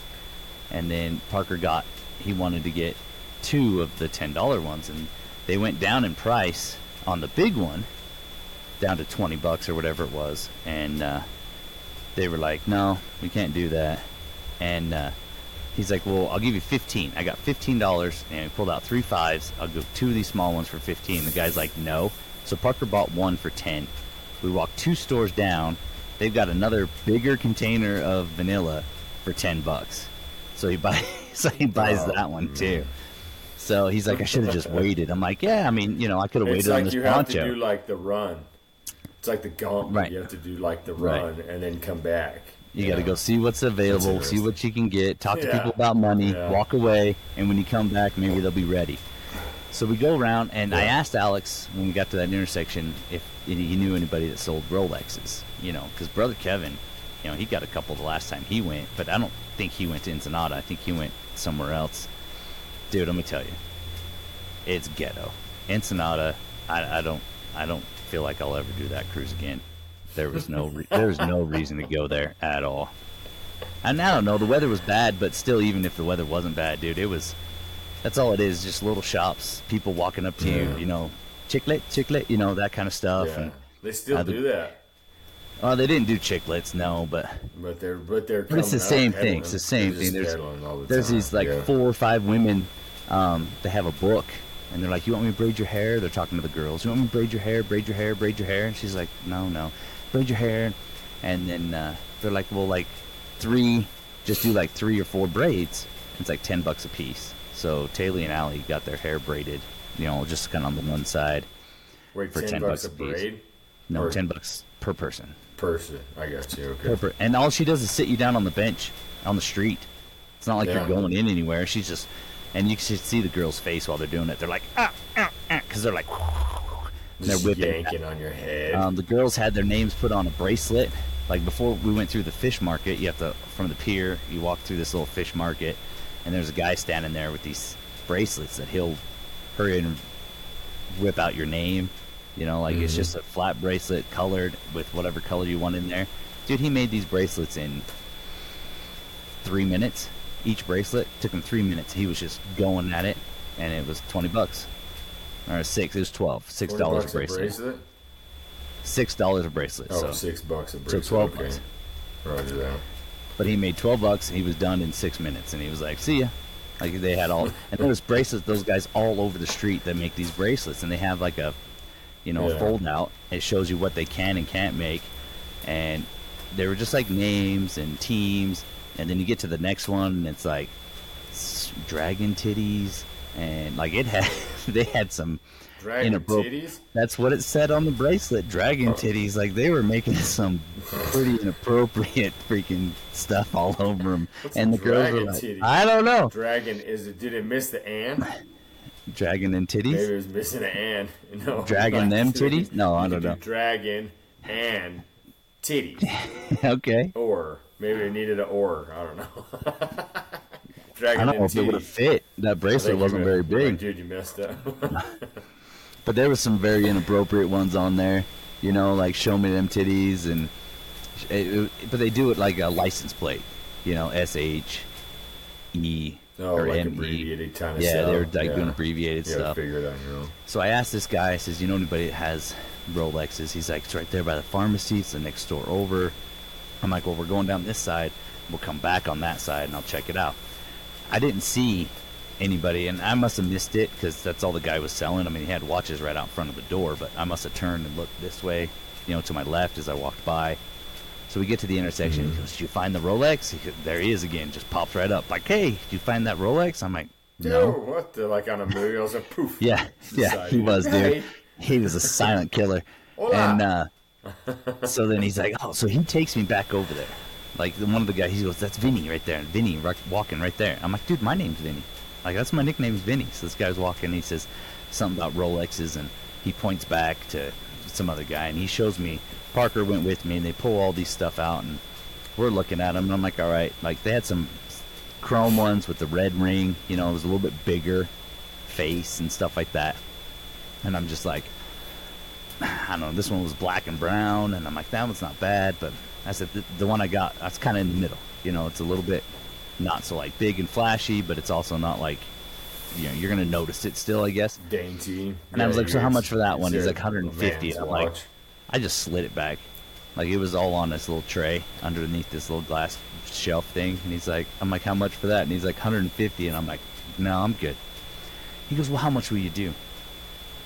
and then Parker got he wanted to get two of the ten dollar ones, and they went down in price on the big one, down to twenty bucks or whatever it was, and uh, they were like, "No, we can't do that," and uh, he's like, "Well, I'll give you fifteen. I got fifteen dollars, and he pulled out three fives. I'll go two of these small ones for fifteen. The guy's like, "No." So Parker bought one for ten. We walked two stores down. They've got another bigger container of vanilla for ten bucks. So he buys, so he buys Oh, that one too. So he's like, I should have just waited. I'm like, yeah, I mean, you know, I could have it's waited on like this you have to do like the run. It's like the gauntlet. Right. You have to do like the Right. run and then come back. You got to go see what's available, see what you can get, talk to people about money, Yeah. walk away, and when you come back, maybe they'll be ready. So we go around, and I asked Alex when we got to that intersection if he knew anybody that sold Rolexes. You know, because brother Kevin, you know, he got a couple the last time he went, but I don't think he went to Ensenada. I think he went somewhere else. Dude, let me tell you, it's ghetto. Ensenada, I, I don't, I don't feel like I'll ever do that cruise again. There was no, re- there was no reason to go there at all. And I don't know, the weather was bad, but still, even if the weather wasn't bad, dude, it was, That's all it is. Just little shops, people walking up to you, Yeah. you know, chiclet, chiclet, you know, that kind of stuff. Yeah. And They still uh, do that, oh, they didn't do chiclets, no, but but they're but they're. But it's the same peddling. thing. It's the same They're thing. There's the there's these like Yeah. four or five women. Um, they have a book, and they're like, "You want me to braid your hair?" They're talking to the girls. "You want me to braid your hair? Braid your hair? Braid your hair?" And she's like, "No, no, braid your hair." And then uh, they're like, "Well, like three, just do like three or four braids." It's like ten bucks a piece. So Taylor and Allie got their hair braided, you know, just kind of on the one side. Wait, for 10, 10 bucks bucks a piece. braid No, Or- ten bucks per person. person. I got you. Okay. Per And all she does is sit you down on the bench on the street. It's not like Yeah. you're going in anywhere. She's just, and you can see the girl's face while they're doing it. They're like, ah, ah, ah, because they're like, and they're whipping. yanking on your head. Um, the girls had their names put on a bracelet. Like before we went through the fish market, you have to from the pier. You walk through this little fish market, and there's a guy standing there with these bracelets that he'll hurry and whip out your name. You know, like it's Mhm. just a flat bracelet colored with whatever color you want in there. Dude, he made these bracelets in three minutes. Each bracelet took him three minutes. He was just going at it, and it was twenty bucks or six. It was twelve. Six dollars a bracelet. bracelet? Six dollars a bracelet. Oh, so six bucks a bracelet. so bracelet. 12 okay. bucks. Roger that. But he made 12 bucks. He was done in six minutes, and he was like, "See ya." Like they had all, and there's bracelets. Those guys all over the street that make these bracelets, and they have like a, you know, Yeah. a fold out. It shows you what they can and can't make, and they were just like names and teams. And then you get to the next one, and it's like dragon titties, and like it had, they had some Dragon Inappropriate. titties? that's what it said on the bracelet. Dragon Oh. titties. Like they were making some pretty inappropriate freaking stuff all over them. What's and the girls were like, titties? I don't know. Dragon is it? Did it miss the and? Dragon and titties. Maybe titties. it was missing an and. No. Dragon them titties? No, I don't do know. Dragon and titties, okay. or maybe it needed an or. I don't know. I don't know if it would have fit. That bracelet wasn't very big, Dude, you messed up. But there was some very inappropriate ones on there. You know, like show me them titties, and it, it- but they do it like a license plate. You know, S H E no, or like M E. abbreviated kind of Yeah, stuff. they were like yeah. doing abbreviated You gotta stuff. figure it out your own. So I asked this guy, I says, you know anybody that has Rolexes? He's like, it's right there by the pharmacy. It's the next door over. I'm like, well, we're going down this side. We'll come back on that side and I'll check it out. I didn't see anybody, and I must have missed it because that's all the guy was selling. I mean, he had watches right out front of the door, but I must have turned and looked this way, you know, to my left as I walked by. So we get to the intersection. He goes, Did you find the Rolex? He goes, there he is again. Just pops right up. Like, hey, did you find that Rolex? I'm like, no. Dude, what the? Like on a movie, I was like, poof. Yeah, yeah, he was, dude. Hey. He was a silent killer. And uh, so then he's like, oh, so he takes me back over there. Like the- one of the guys, he goes, that's Vinny right there. And Vinny right, walking right there. I'm like, dude, my name's Vinny. Like that's my nickname's Vinny. So this guy's walking. He says something about Rolexes, and he points back to some other guy, and he shows me. Parker went with me, and they pull all these stuff out, and we're looking at them, and I'm like, all right. Like they had some chrome ones with the red ring. You know, it was a little bit bigger face and stuff like that. And I'm just like, I don't know. This one was black and brown, and I'm like, that one's not bad. But I said the, the one I got, that's kind of in the middle. You know, it's a little bit not so like big and flashy, but it's also not like, you know, you're gonna notice it still, I guess. Dainty. And I was like, so how much for that one? He's like 150. "Man's I'm like. I just slid it back. Like it was all on this little tray underneath this little glass shelf thing. And he's like, I'm like, how much for that? And he's like, 150. And I'm like, no, I'm good. He goes, well, how much will you do?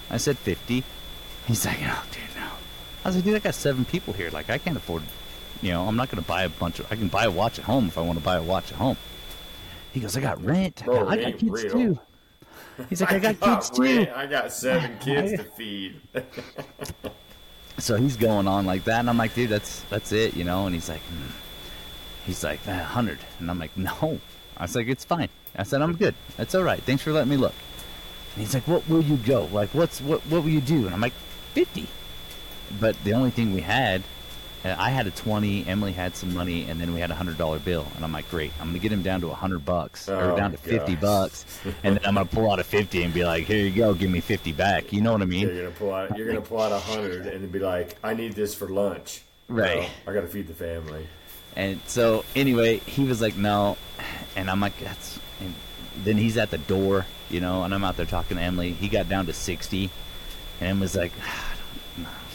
I said 50. He's like, oh, dude, no. I was like, dude, I got seven people here. Like, I can't afford, you know, I'm not going to buy a bunch of, I can buy a watch at home if I want to buy a watch at home. He goes, I got rent. I Bro, got, I got kids real. too. He's like, I got kids too. I got seven kids to feed. so he's going on like that, and I'm like, dude, that's that's it, you know. And he's like, hmm. he's like, a hundred, and I'm like, no. I was like, it's fine. I said, I'm good. That's all right. Thanks for letting me look. And he's like, what will you go? Like, what's what? What will you do? And I'm like, fifty. But the only thing we had, I had a twenty. Emily had some money, and then we had a hundred dollar bill. And I'm like, great. I'm gonna get him down to a hundred bucks, or Oh, down to fifty gosh. bucks, and then I'm gonna pull out a fifty and be like, here you go, give me fifty back. You know what I mean? You're gonna pull out. You're gonna pull out a hundred and be like, "I need this for lunch." Right. I gotta feed the family. And so anyway, he was like, no, and I'm like, that's. And then he's at the door, you know, and I'm out there talking to Emily. He got down to 60, and Emily's like, ah,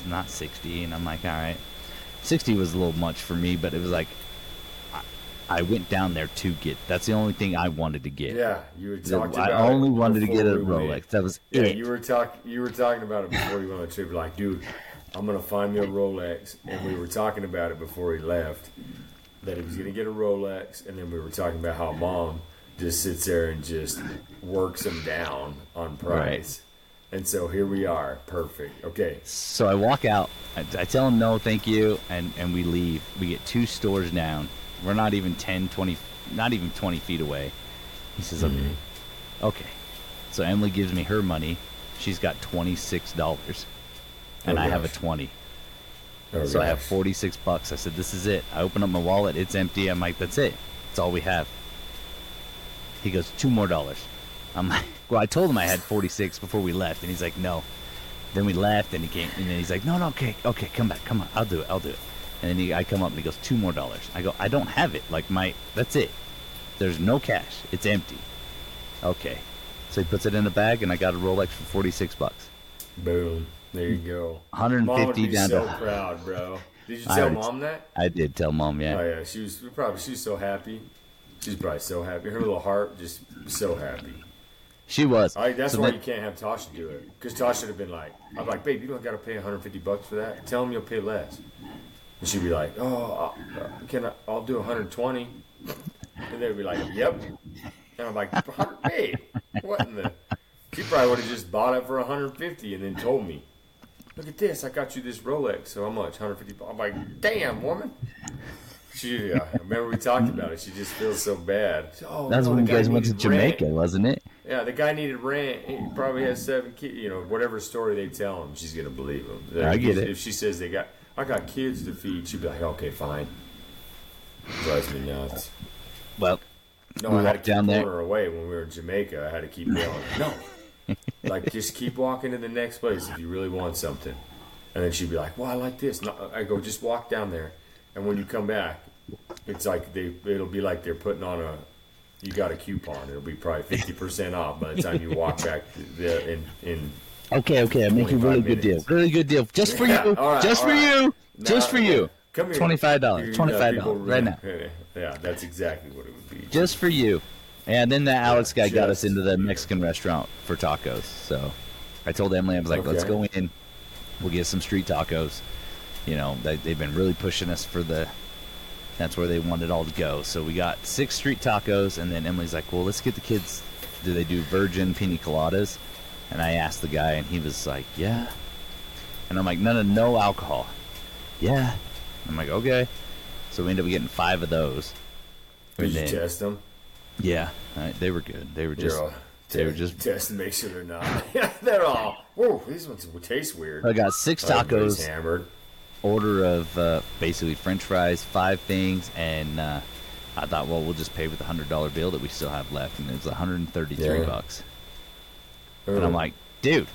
not 60, and I'm like, all right. 60 was a little much for me, but it was like, I, I went down there to get. That's the only thing I wanted to get. Yeah, you were talking. About I only wanted to get a. Rolex. That was Yeah, it. you were talking. You were talking about it before you went on the trip. Like, dude, I'm gonna find me a Rolex, and we were talking about it before he left. That he was gonna get a Rolex, and then we were talking about how mom just sits there and just works him down on price. And so here we are, perfect. Okay, So I walk out. I, I tell him no, thank you, and and we leave. We get two stores down. We're not even 10, 20, not even 20 feet away. He says, okay. Mm-hmm. Okay. So Emily gives me her money. She's got $26. And Oh, I have a 20. Oh, So I have 46 bucks. I said, this is it. I open up my wallet. It's empty. I'm like, that's it. That's all we have. He goes, two more dollars. I'm like, well, I told him I had 46 before we left. And he's like, no. Then we left and he came, and then he's like, no, no, okay, okay, come back, come on. I'll do it. I'll do it. And then he, I come up and he goes, two more dollars. I go, I don't have it. Like my, that's it. There's no cash. It's empty. Okay. So he puts it in a bag and I got a Rolex for 46 bucks. Boom. There you go. 150 mom would be down so to- proud, bro. Did you tell mom that? I did tell mom, yeah. Oh yeah, she was probably she was so happy. She's probably so happy. Her little heart just so happy. She was. I, that's So why then- you can't have Tasha do it. Because Tasha would have been like, I'm like, babe, you don't got to pay 150 bucks for that. Tell him you'll pay less. And she'd be like, oh, uh, uh, can I, I'll do 120. And they'd be like, yep. And I'm like, "100 babe, what in the? She probably would have just bought it for 150 and then told me, look at this, I got you this Rolex. So how much? 150. bu-" I'm like, damn, woman. She, I remember we talked about it. She just feels so bad. Oh, That's no, when the you guys went to needed rent. Jamaica, wasn't it? Yeah, the guy needed rent. He probably has seven kids. You know, whatever story they tell him, she's gonna believe him. I get it. If she says they got, I got kids to feed, she'd be like, okay, fine. Drives me nuts. Well, No, We I had to keep down there. her away when we were in Jamaica. I had to keep yelling, no. like, just keep walking to the next place if you really want something. And then she'd be like, well, I like this. No, I go, just walk down there. And when you come back, it's like they, it'll be like they're putting on a, you got a coupon. It'll be probably fifty percent off by the time you walk back there in in. okay, okay, I'm making a really 25 good deal. Really good deal. Just for Yeah, you. right, just for right. you. just for you. Come here. $25. You- you $25 got right now. Yeah, that's exactly what it would be. Just for you. And then that Alex guy got us into the you. Mexican restaurant for tacos. So I told Emily, I was like, let's go in. We'll get some street tacos. You know, they, they've been really pushing us for the. That's where they wanted all to go. So we got six street tacos, and then Emily's like, well, let's get the kids. Do they do virgin pina coladas? And I asked the guy, and he was like, yeah. And I'm like, no, no, no alcohol. Yeah. I'm like, okay. So we ended up getting five of those. Did And you test them? yeah, they were good. They were just all- they were just- test to make sure they're not. Yeah, they're all. Whoa, these ones taste weird. I got six oh, Everybody's tacos, hammered. Order of uh, basically French fries, five things, and uh, I thought, well, we'll just pay with the hundred dollar bill that we still have left, and it was 133 Yeah. bucks. And I'm like, dude.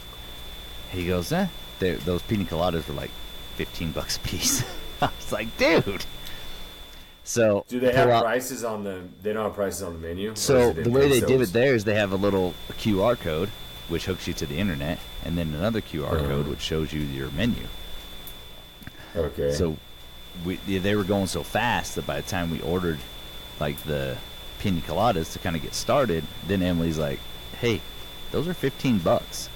He goes, eh. Those pina coladas were like 15 bucks a piece. I was like, dude. So do they have out- prices on the? They don't have prices on the menu. So the way they did it there is they have a little QR code which hooks you to the internet, and then another QR Uh-huh. code which shows you your menu. Okay. So we they were going so fast that by the time we ordered like the pina coladas to kind of get started, then Emily's like, "Hey, those are 15 bucks."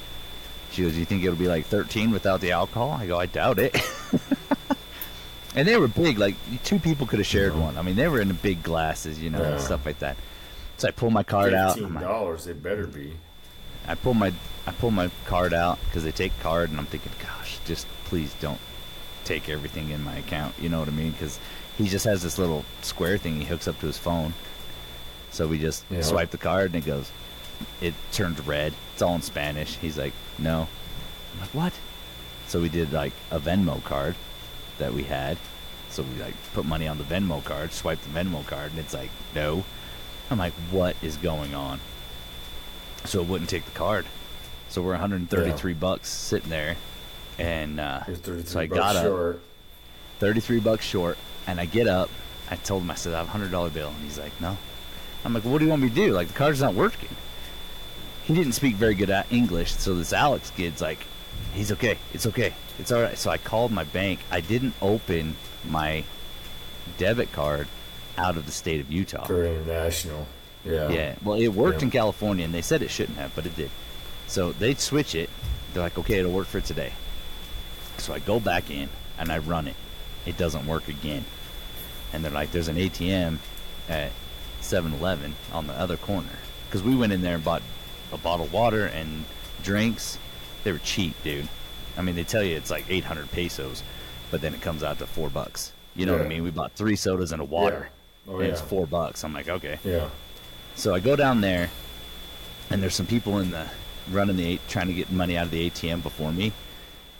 She goes, "You think it'll be like 13 without the alcohol?" I go, "I doubt it." and they were big, like two people could have shared Uh-huh. one. I mean, they were in the big glasses, you know, and stuff like that. So I pull my card out. Fifteen dollars. It better be. I pull my I pull my card out because they take card, and I'm thinking, gosh, just please don't take everything in my account. You know what I mean? Because he just has this little square thing he hooks up to his phone. So we just Yeah. swipe the card, and it goes. It turns red. It's all in Spanish. He's like, no. I'm like, what? So we did like a Venmo card that we had. So we like put money on the Venmo card, swipe the Venmo card, and it's like, no. I'm like, what is going on? So it wouldn't take the card. So we're 133 bucks sitting there, and uh, so I got up, short. 33 bucks short, and I get up. I told him I said I have a hundred dollar bill, and he's like, no. I'm like, well, what do you want me to do? Like, the card's not working. He didn't speak very good at English, so this Alex kid's like, he's okay, it's okay, it's all right. So I called my bank. I didn't open my debit card out of the state of Utah. For international. Yeah. Yeah. Well, it worked Yeah. in California, and they said it shouldn't have, but it did. So they'd switch it. They're like, okay, it'll work for today. So I go back in and I run it. It doesn't work again. And they're like, there's an ATM at 7-Eleven on the other corner. Because we went in there and bought a bottle of water and drinks. They were cheap, dude. I mean, they tell you it's like 800 pesos, but then it comes out to four bucks. You know what I mean? We bought three sodas and a water, Yeah. Oh, and it's four bucks. I'm like, okay. Yeah. So I go down there, and there's some people in the running the A- trying to get money out of the ATM before me,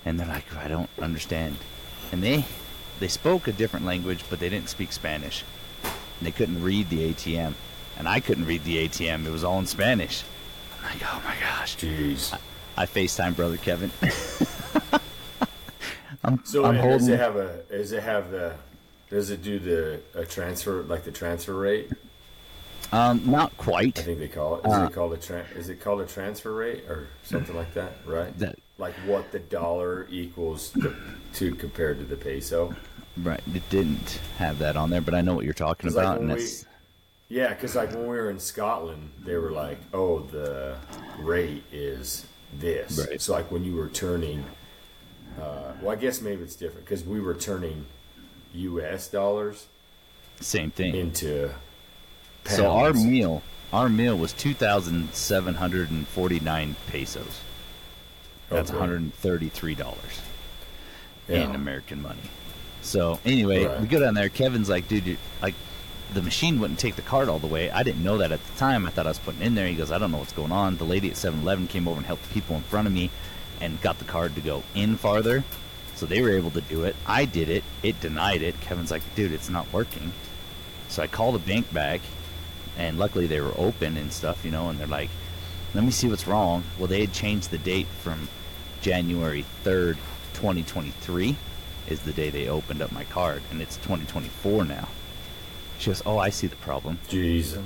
and they're like, I don't understand, and they they spoke a different language, but they didn't speak Spanish. And they couldn't read the ATM, and I couldn't read the ATM. It was all in Spanish. I'm like, oh my gosh. Jeez. I FaceTime brother Kevin. I'm, So I'm holding. does it have a? Does it have the? Does it do the a transfer like the transfer rate? um, not quite. I think they call it. Is Uh, it called a tran Is it called a transfer rate or something like that? Right. That- like what the dollar equals to, to compared to the peso. Right, it didn't have that on there, but I know what you're talking 'Cause, like, about, and we- Yeah, because like when we were in Scotland, they were like, "Oh, the rate is this." Right. So like when you were turning, uh, well, I guess maybe it's different because we were turning U.S. dollars same thing. into pounds. So our meal, our meal was two thousand seven hundred and forty nine pesos. That's Okay. one hundred and thirty three dollars Yeah. in American money. So anyway, Right. we go down there. Kevin's like, dude, you, like the machine wouldn't take the card all the way. I didn't know that at the time. I thought I was putting in there. He goes, I don't know what's going on. The lady at 7-Eleven came over and helped the people in front of me and got the card to go in farther. So they were able to do it. I did it. It denied it. Kevin's like, dude, it's not working. So I call the bank back, and luckily they were open and stuff, you know, and they're like, let me see what's wrong. Well, they had changed the date from January 3rd, 2023 is the day they opened up my card, and it's 2024 now. She goes, oh, I see the problem. Jeez.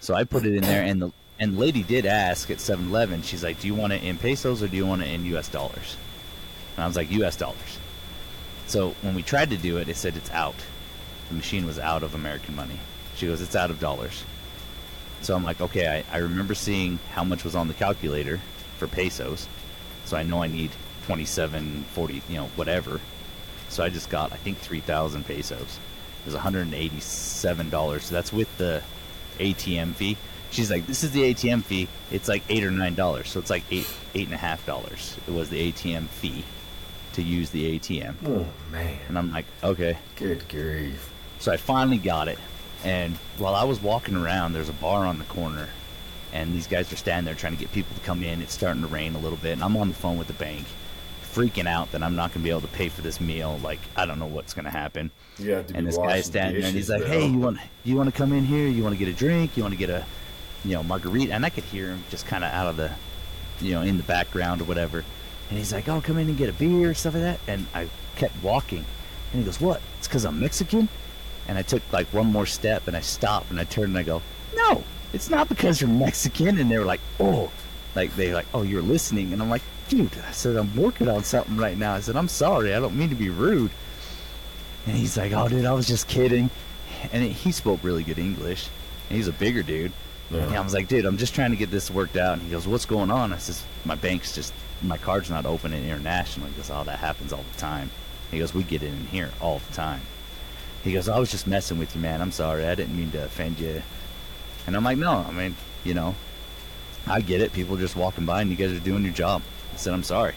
So I put it in there, and the and lady did ask at 7-Eleven. She's like, "Do you want it in pesos or do you want it in U.S. dollars?" And I was like, "U.S. dollars." So when we tried to do it, it said it's out. The machine was out of American money. She goes, "It's out of dollars." So I'm like, "Okay." I, I remember seeing how much was on the calculator for pesos, so I know I need 27, 40, you know, whatever. So I just got, I think, 3,000 pesos. It was 187 dollars. So that's with the ATM fee. She's like, this is the ATM fee. It's like eight or nine dollars. So it's like eight, eight and a half dollars. It was the ATM fee to use the ATM. Oh man. And I'm like, okay. Good grief. So I finally got it. And while I was walking around, there's a bar on the corner. And these guys are standing there trying to get people to come in. It's starting to rain a little bit. And I'm on the phone with the bank, freaking out that I'm not going to be able to pay for this meal. Like, I don't know what's going to happen. To and this guy's standing there and he's like. "Hey, you want you want to come in here? You want to get a drink? You want to get a, you know, margarita?" And I could hear him just kind of out of the, you know, in the background or whatever. And he's like, "Oh, come in and get a beer, or stuff like that." And I kept walking, and he goes, "What? It's because I'm Mexican?" And I took like one more step, and I stopped, and I turned and I go, "No, it's not because you're Mexican." And they were like, "Oh." Like they like, oh, you're listening, and I'm like, dude. I said I'm working on something right now. I said I'm sorry. I don't mean to be rude. And he's like, "Oh, dude, I was just kidding." And he spoke really good English. And he's a bigger dude. Yeah. And I was like, "Dude, I'm just trying to get this worked out." And he goes, "What's going on?" I says, "My bank's just my card's not opening internationally. international." He goes, "Oh, that happens all the time." He goes, "We get it in here all the time." He goes, "I was just messing with you, man. I'm sorry. I didn't mean to offend you." And I'm like, "No, I mean, you know, I get it. People are just walking by, and you guys are doing your job." I said, "I'm sorry."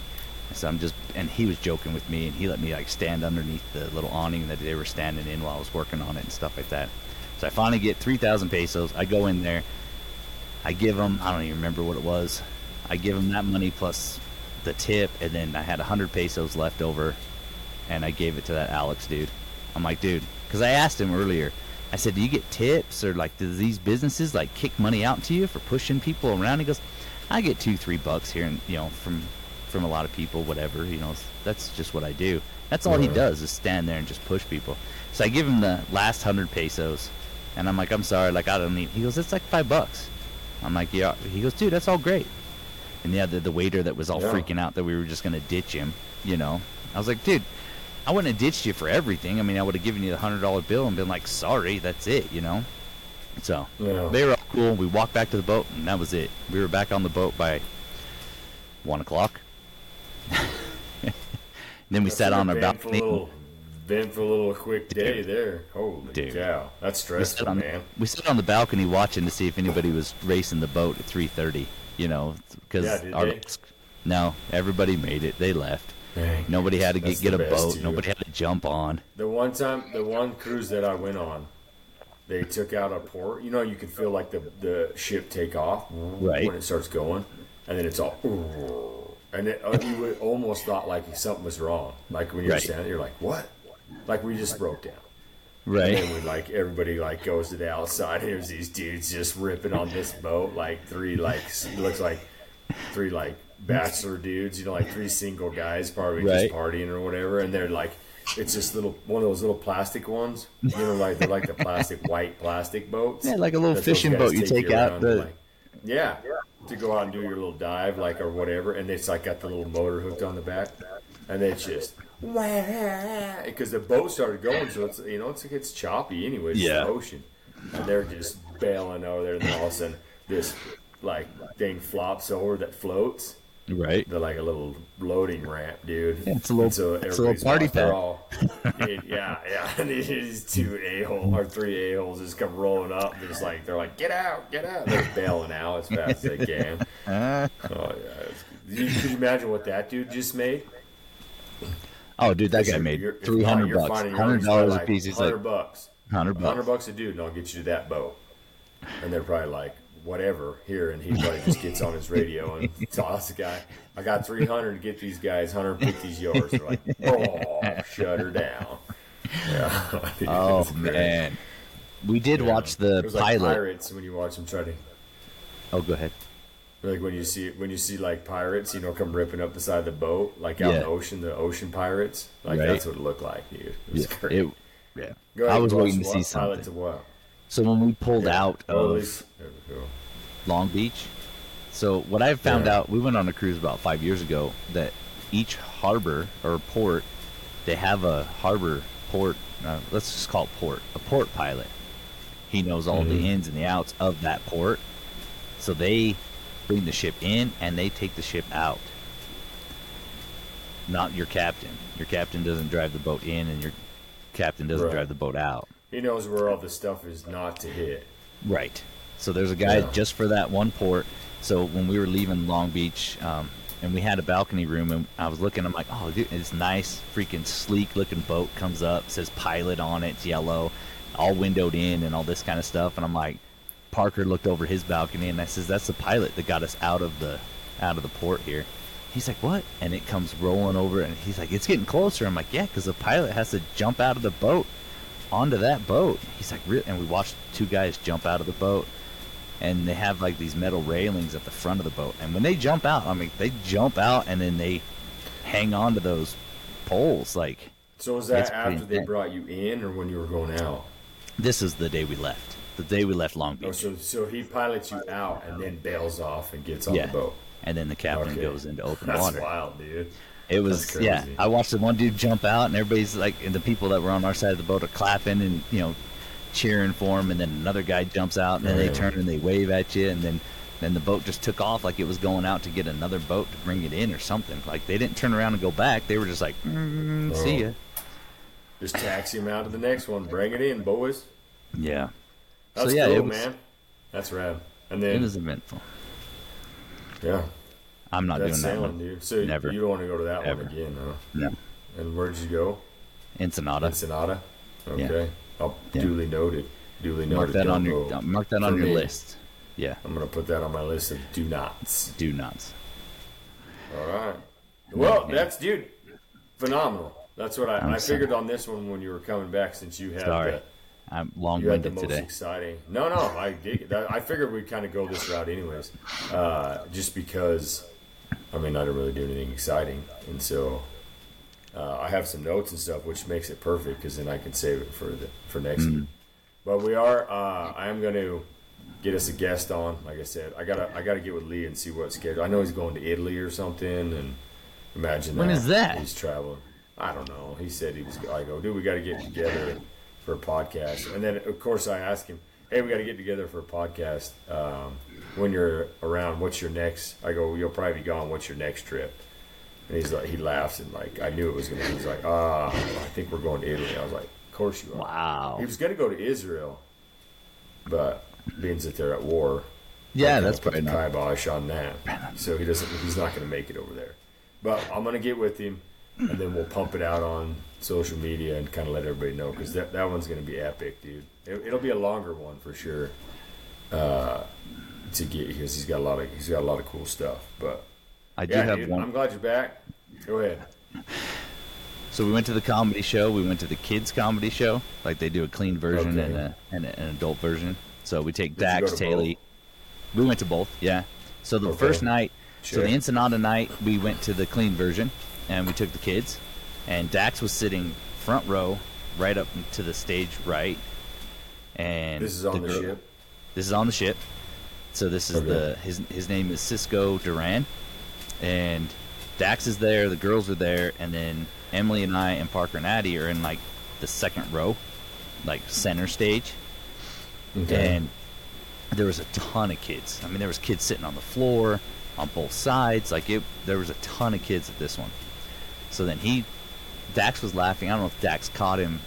I said, "I'm just," and he was joking with me, and he let me like stand underneath the little awning that they were standing in while I was working on it and stuff like that. So I finally get three thousand pesos. I go in there. I give him. I don't even remember what it was. I give him that money plus the tip, and then I had a hundred pesos left over, and I gave it to that Alex dude. I'm like, dude, because I asked him earlier. I said, do you get tips or like do these businesses like kick money out to you for pushing people around? He goes, I get two, three bucks here, and you know, from from a lot of people, whatever. You know, that's just what I do. That's all he does is stand there and just push people. So I give him the last hundred pesos, And I'm like, I'm sorry, like I don't need. He goes, it's like five bucks. I'm like, yeah. He goes, dude, that's all great. And yeah, the, the waiter that was all Yeah. freaking out that we were just gonna ditch him, you know. I was like, dude, I wouldn't have ditched you for everything. I mean, I would have given you the hundred dollar bill and been like, sorry, that's it, you know. So Yeah. they were all cool. We walked back to the boat, and that was it. We were back on the boat by one o'clock. then we That's sat on our balcony. Little, a little quick day Dude. there. Holy Dude. cow, that's stressful, sat, on, man. we sat on the balcony watching to see if anybody was racing the boat at 3:30. You know, because Yeah, our they? no, everybody made it. They left. Dang. Nobody had to get, get a best, boat. too. Nobody had to jump on. The one time, the one cruise that I went on, they took out a port. You know, you can feel like the the ship take off Right. when it starts going, and then it's all, and it, uh, you would almost thought like something was wrong. Like when you're Right. standing, you're like, what? Like we just broke down. Right. And we like everybody like goes to the outside. Here's these dudes just ripping on this boat, like three like looks like three like bachelor dudes, you know, like three single guys probably Right. just partying or whatever, and they're like. It's just little one of those little plastic ones, you know, like they're like the plastic white plastic boats. Yeah, like a little fishing boat you take out the- like- yeah, to go out and do your little dive, like or whatever, and it's like got the little motor hooked on the back, and it's just because the boat started going, so it's you know it's it's choppy anyways. It's Yeah. the ocean, and they're just bailing over there, and all of a sudden this like thing flops over that floats. Right. They're like a little loading ramp, dude. Yeah, it's a little- And so it's a little party off, pack. all- Dude, yeah, yeah. And these two a hole or three a holes just come rolling up. They're just like they're like, get out, get out. They're bailing out as fast as they can. Uh, Oh yeah. you- Could you imagine what that dude just made? oh, dude, that guy made you're- if hundred you're bucks. Hundred dollars a piece. He's like 100 bucks. hundred hundred bucks. bucks a dude, and I'll get you to that boat. And they're probably like, whatever, here. And he probably just gets on his radio and tells the guy, I got 300 to get these guys, 150 yards." They're like, oh, shut her down. Yeah. Oh man, we did Yeah. watch the was like pirates when you watch them try to. oh, go ahead. Like when you see when you see like pirates, you know, come ripping up the side of the boat, like out in the ocean, the ocean pirates. Like Right. that's what it looked like, dude. It was Yeah, it, yeah. Go I was waiting to see Pilot to something. what? So when we pulled Yeah. out of least- there we go. Long Beach. So what I found Yeah. out, we went on a cruise about five years ago that each harbor or port, they have a harbor port. Uh, let's just call it port, a port pilot. He knows all Mhm. the ins and the outs of that port. So they bring the ship in and they take the ship out. Not your captain. Your captain doesn't drive the boat in, and your captain doesn't Right. drive the boat out. He knows where all the stuff is not to hit. Right. So there's a guy Yeah. just for that one port. So when we were leaving Long Beach, um, and we had a balcony room, and I was looking, I'm like, oh, dude, it's nice, freaking sleek looking boat comes up, says pilot on it, it's yellow, all windowed in, and all this kind of stuff. And I'm like, Parker looked over his balcony, and I says, that's the pilot that got us out of the out of the port here. He's like, what? And it comes rolling over, and he's like, it's getting closer. I'm like, yeah, because the pilot has to jump out of the boat onto that boat. He's like, really? And we watched two guys jump out of the boat, and they have like these metal railings at the front of the boat. And when they jump out, I mean, they jump out and then they hang on to those poles. Like, So was that after they brought you in, or when you were going out? this is the day we left. The day we left Long Oh, Beach. so so he pilots you out and then bails off and gets on Yeah. the boat. And then the captain Okay. goes into open That's water. wild, dude. It was yeah. I watched the one dude jump out, and everybody's like, and the people that were on our side of the boat are clapping and you know cheering for him, and then another guy jumps out, and then they turn and they wave at you, and then then the boat just took off like it was going out to get another boat to bring it in or something. Like they didn't turn around and go back; they were just like, mm, "See Oh. ya." Just taxi him out to the next one. Bring it in, boys. Yeah. That's so yeah, cool, was man. That's rad. And then it was eventful. yeah, I'm not that's doing that one. dude. So Never. you don't want to go to that Ever. one again, huh? No. And where'd you go? Ensenada. Ensenada. Yeah. Okay. I'll Yeah. duly noted. Duly Mark noted. that Don't on your go. mark that for on your me. list. Yeah. I'm gonna put that on my list of do nots. Do nots. All right. Well, that's dude, phenomenal. That's what I, I'm I sorry. figured on this one when you were coming back since you had Sorry. the, I'm long you had the long-winded most today. exciting. No, no, I. I figured we'd kind of go this route anyways, uh, just because. I mean, I didn't really do anything exciting, and so uh, I have some notes and stuff, which makes it perfect because then I can save it for the for next Mm. But we are. Uh, I am going to get us a guest on. Like I said, I gotta I gotta get with Lee and see what schedule. I know he's going to Italy or something, and imagine When that. is that? He's traveling. I don't know. He said he was. I go, dude, we got to get together for a podcast. And then of course I ask him, hey, we got to get together for a podcast. Um, when you're around, what's your next? I go, you'll probably be gone. What's your next trip? And he's like, he laughs and like, I knew it was gonna. be. He's like, ah, I think we're going to Italy. I was like, of course you are. Wow. He was gonna go to Israel, but being that they're at war, Yeah, that's probably not. kibosh on that. So he doesn't. He's not gonna make it over there. But I'm gonna get with him, and then we'll pump it out on social media and kind of let everybody know because that that one's gonna be epic, dude. It, it'll be a longer one for sure. Uh, to get because he's got a lot of he's got a lot of cool stuff. But I do yeah, have dude, one. I'm glad you're back. Go ahead. So we went to the comedy show. We went to the kids comedy show. Like they do a clean version Okay. and, a, and a, an adult version. So we take Did Dax, Taylor. We went to both. Yeah. So the Okay. first night, so the Ensenada night, we went to the clean version, and we took the kids, and Dax was sitting front row, right up to the stage right. And This is on the, girl- ship. This is on the ship. So this is Okay. the his his name is Cisco Duran, and Dax is there. The girls are there, and then Emily and I and Parker and Addie are in like the second row, like center stage, Okay. and there was a ton of kids. I mean, there was kids sitting on the floor on both sides. Like it, there was a ton of kids at this one. So then he, Dax was laughing. I don't know if Dax caught him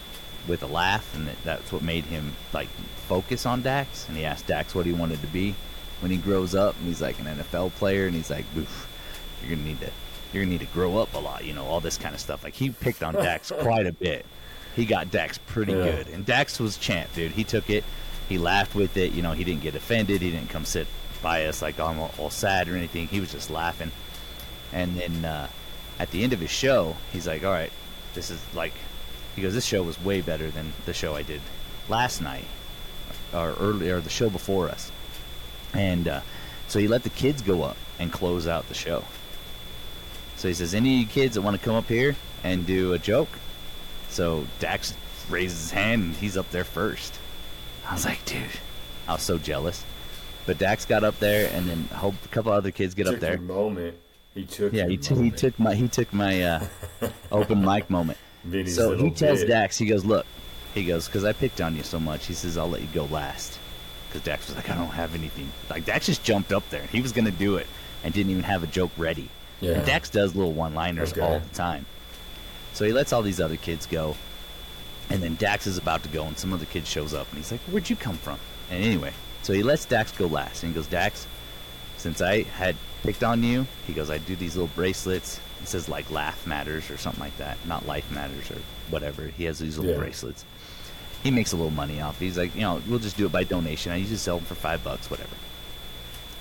with a laugh, and that, that's what made him like focus on Dax. And he asked Dax what he wanted to be when he grows up, and he's like an NFL player, and he's like, Oof, "You're gonna need to, you're gonna need to grow up a lot, you know, all this kind of stuff." Like he picked on Dax quite a bit. He got Dax pretty Yeah. good, and Dax was champ, dude. He took it, he laughed with it. You know, he didn't get offended. He didn't come sit by us like I'm all, all sad or anything. He was just laughing. And then uh, at the end of his show, he's like, "All right, this is like," he goes, "This show was way better than the show I did last night, or earlier, the show before us." And uh, so he let the kids go up and close out the show. So he says, "Any of you kids that want to come up here and do a joke?" So Dax raises his hand and he's up there first. I was like, "Dude," I was so jealous. But Dax got up there, and then a whole- a couple other kids get up there. Moment. He took. Yeah, he, t- he took my he took my uh, open mic moment. Vinny's so he tells bit. Dax, he goes, "Look," he goes, "because I picked on you so much." He says, "I'll let you go last." Because Dax was like, "I don't have anything." Like Dax just jumped up there. He was gonna do it and didn't even have a joke ready. Yeah. And Dax does little one-liners Okay. all the time. So he lets all these other kids go, and then Dax is about to go, and some other kid shows up, and he's like, "Where'd you come from?" And anyway, so he lets Dax go last, and he goes, "Dax, since I had picked on you, he goes, I do these little bracelets. It says like laugh matters or something like that, not life matters or whatever. He has these little Yeah. bracelets. He makes a little money off. He's like, you know, we'll just do it by donation. I usually sell them for five bucks, whatever.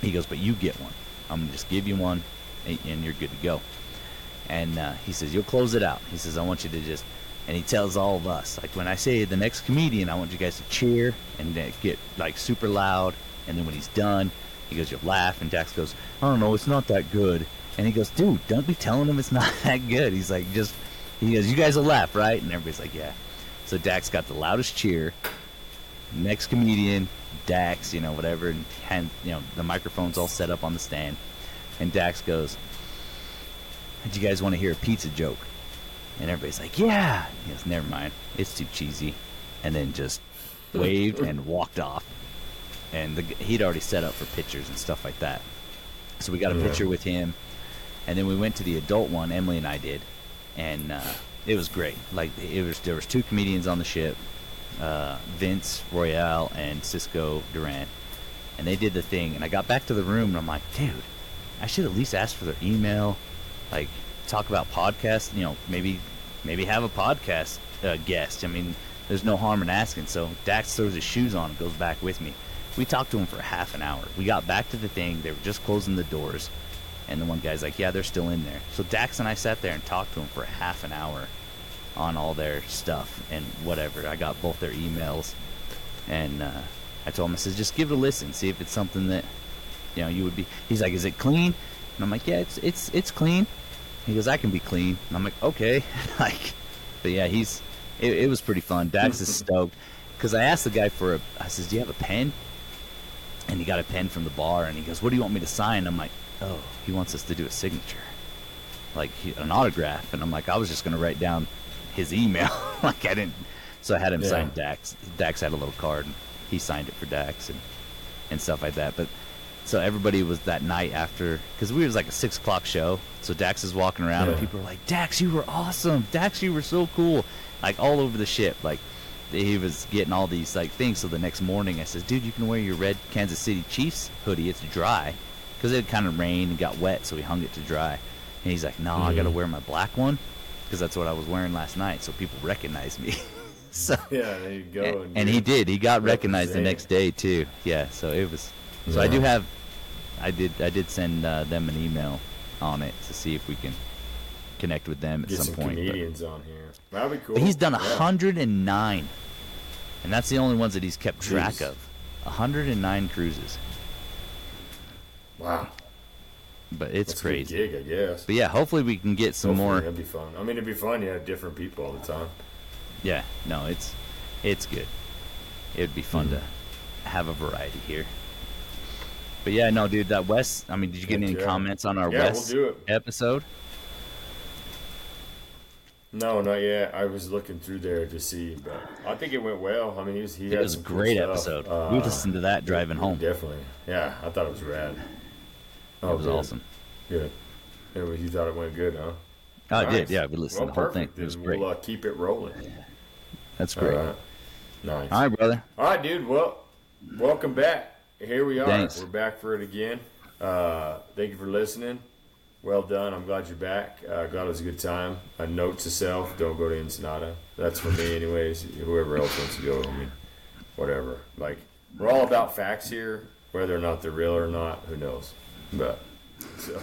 He goes, but you get one. I'm gonna just give you one, and and you're good to go. And uh, he says, you'll close it out. He says, I want you to just, and he tells all of us, like when I say the next comedian, I want you guys to cheer and get like super loud. And then when he's done, he goes, you'll laugh. And Dax goes, I don't know, it's not that good. And he goes, dude, don't be telling him it's not that good. He's like, just, he goes, you guys will laugh, right? And everybody's like, yeah. So Dax got the loudest cheer. Next comedian, Dax, you know, whatever, and hand, you know, the microphone's all set up on the stand. And Dax goes, do you guys want to hear a pizza joke? And everybody's like, yeah. He goes, never mind. It's too cheesy. And then just waved and walked off. And the, he'd already set up for pictures and stuff like that. So we got a Yeah. picture with him. And then we went to the adult one, Emily and I did. And uh, it was great. Like, it was there was two comedians on the ship. Uh, Vince Royale and Cisco Durant, And they did the thing. And I got back to the room and I'm like, dude, I should at least ask for their email, like talk about podcasts. You know, maybe maybe have a podcast uh, guest. I mean, there's no harm in asking. So Dax throws his shoes on and goes back with me. We talked to him for half an hour. We got back to the thing. They were just closing the doors, and the one guy's like, "Yeah, they're still in there." So Dax and I sat there and talked to him for half an hour on all their stuff and whatever. I got both their emails, and uh, I told him, I said, just give it a listen, see if it's something that you know you would be. He's like, is it clean? And I'm like, yeah, it's it's it's clean. He goes, I can be clean. And I'm like, okay, like, but yeah, he's. It, it was pretty fun. Dax is stoked because I asked the guy for a. I says, "Do you have a pen?" And he got a pen from the bar, and he goes, "What do you want me to sign?" I'm like, "Oh, he wants us to do a signature, like he, an autograph." And I'm like, "I was just gonna write down his email, like I didn't." So I had him Yeah. sign Dax. Dax had a little card, and he signed it for Dax and and stuff like that. But so everybody was that night after because we was like a six o'clock show. So Dax is walking around, and people were like, "Dax, you were awesome. Dax, you were so cool." Like all over the ship, like he was getting all these like things. So the next morning, I says, "Dude, you can wear your red Kansas City Chiefs hoodie. It's dry." Because it kind of rained and got wet, so he hung it to dry. And he's like, "No, I got to wear my black one because that's what I was wearing last night, so people recognize me." so Yeah, there you go. and, and he did. He got recognized the next day too. Yeah. So it was. So I do have. I did. I did send uh, them an email on it to see if we can connect with them at Get some, some, point. but- on here. That'd be cool. But he's done Yeah. hundred and nine, and that's the only ones that he's kept track Jeez. of. Hundred and nine cruises. Wow, But it's that's a crazy. gig, I guess. But yeah, hopefully we can get some Hopefully more. That'd be fun. I mean, it'd be fun. You have different people all the time. Yeah. No, it's it's good. It'd be fun Mhm. to have a variety here. But yeah, no, dude, that West. I mean, did you get any yeah. comments on our Yeah, we'll West do it. episode? No, not yet. I was looking through there to see, but I think it went well. I mean, he was he It had was a some cool great episode. Uh, we listened to that driving home. Definitely, yeah. I thought it was rad. Oh, it was good. awesome. Good. It was, you thought it went good, huh? Oh, I did. Yeah, we listened well, to the whole perfect. thing. It was great. We'll uh, keep it rolling. That's great. right. Nice. All right, brother. All right, dude. Well, welcome back. Here we are. Thanks. We're back for it again. Uh, thank you for listening. Well done. I'm glad you're back. Uh, glad it was a good time. A note to self: don't go to Ensenada. That's for me, anyways. Whoever else wants to go, I mean, whatever. Like we're all about facts here, whether or not they're real or not. Who knows? But so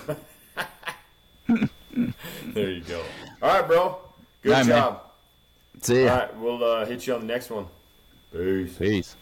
there you go. All right, bro. Good right, man. job. See ya. All right, we'll uh, hit you on the next one. Peace. Peace.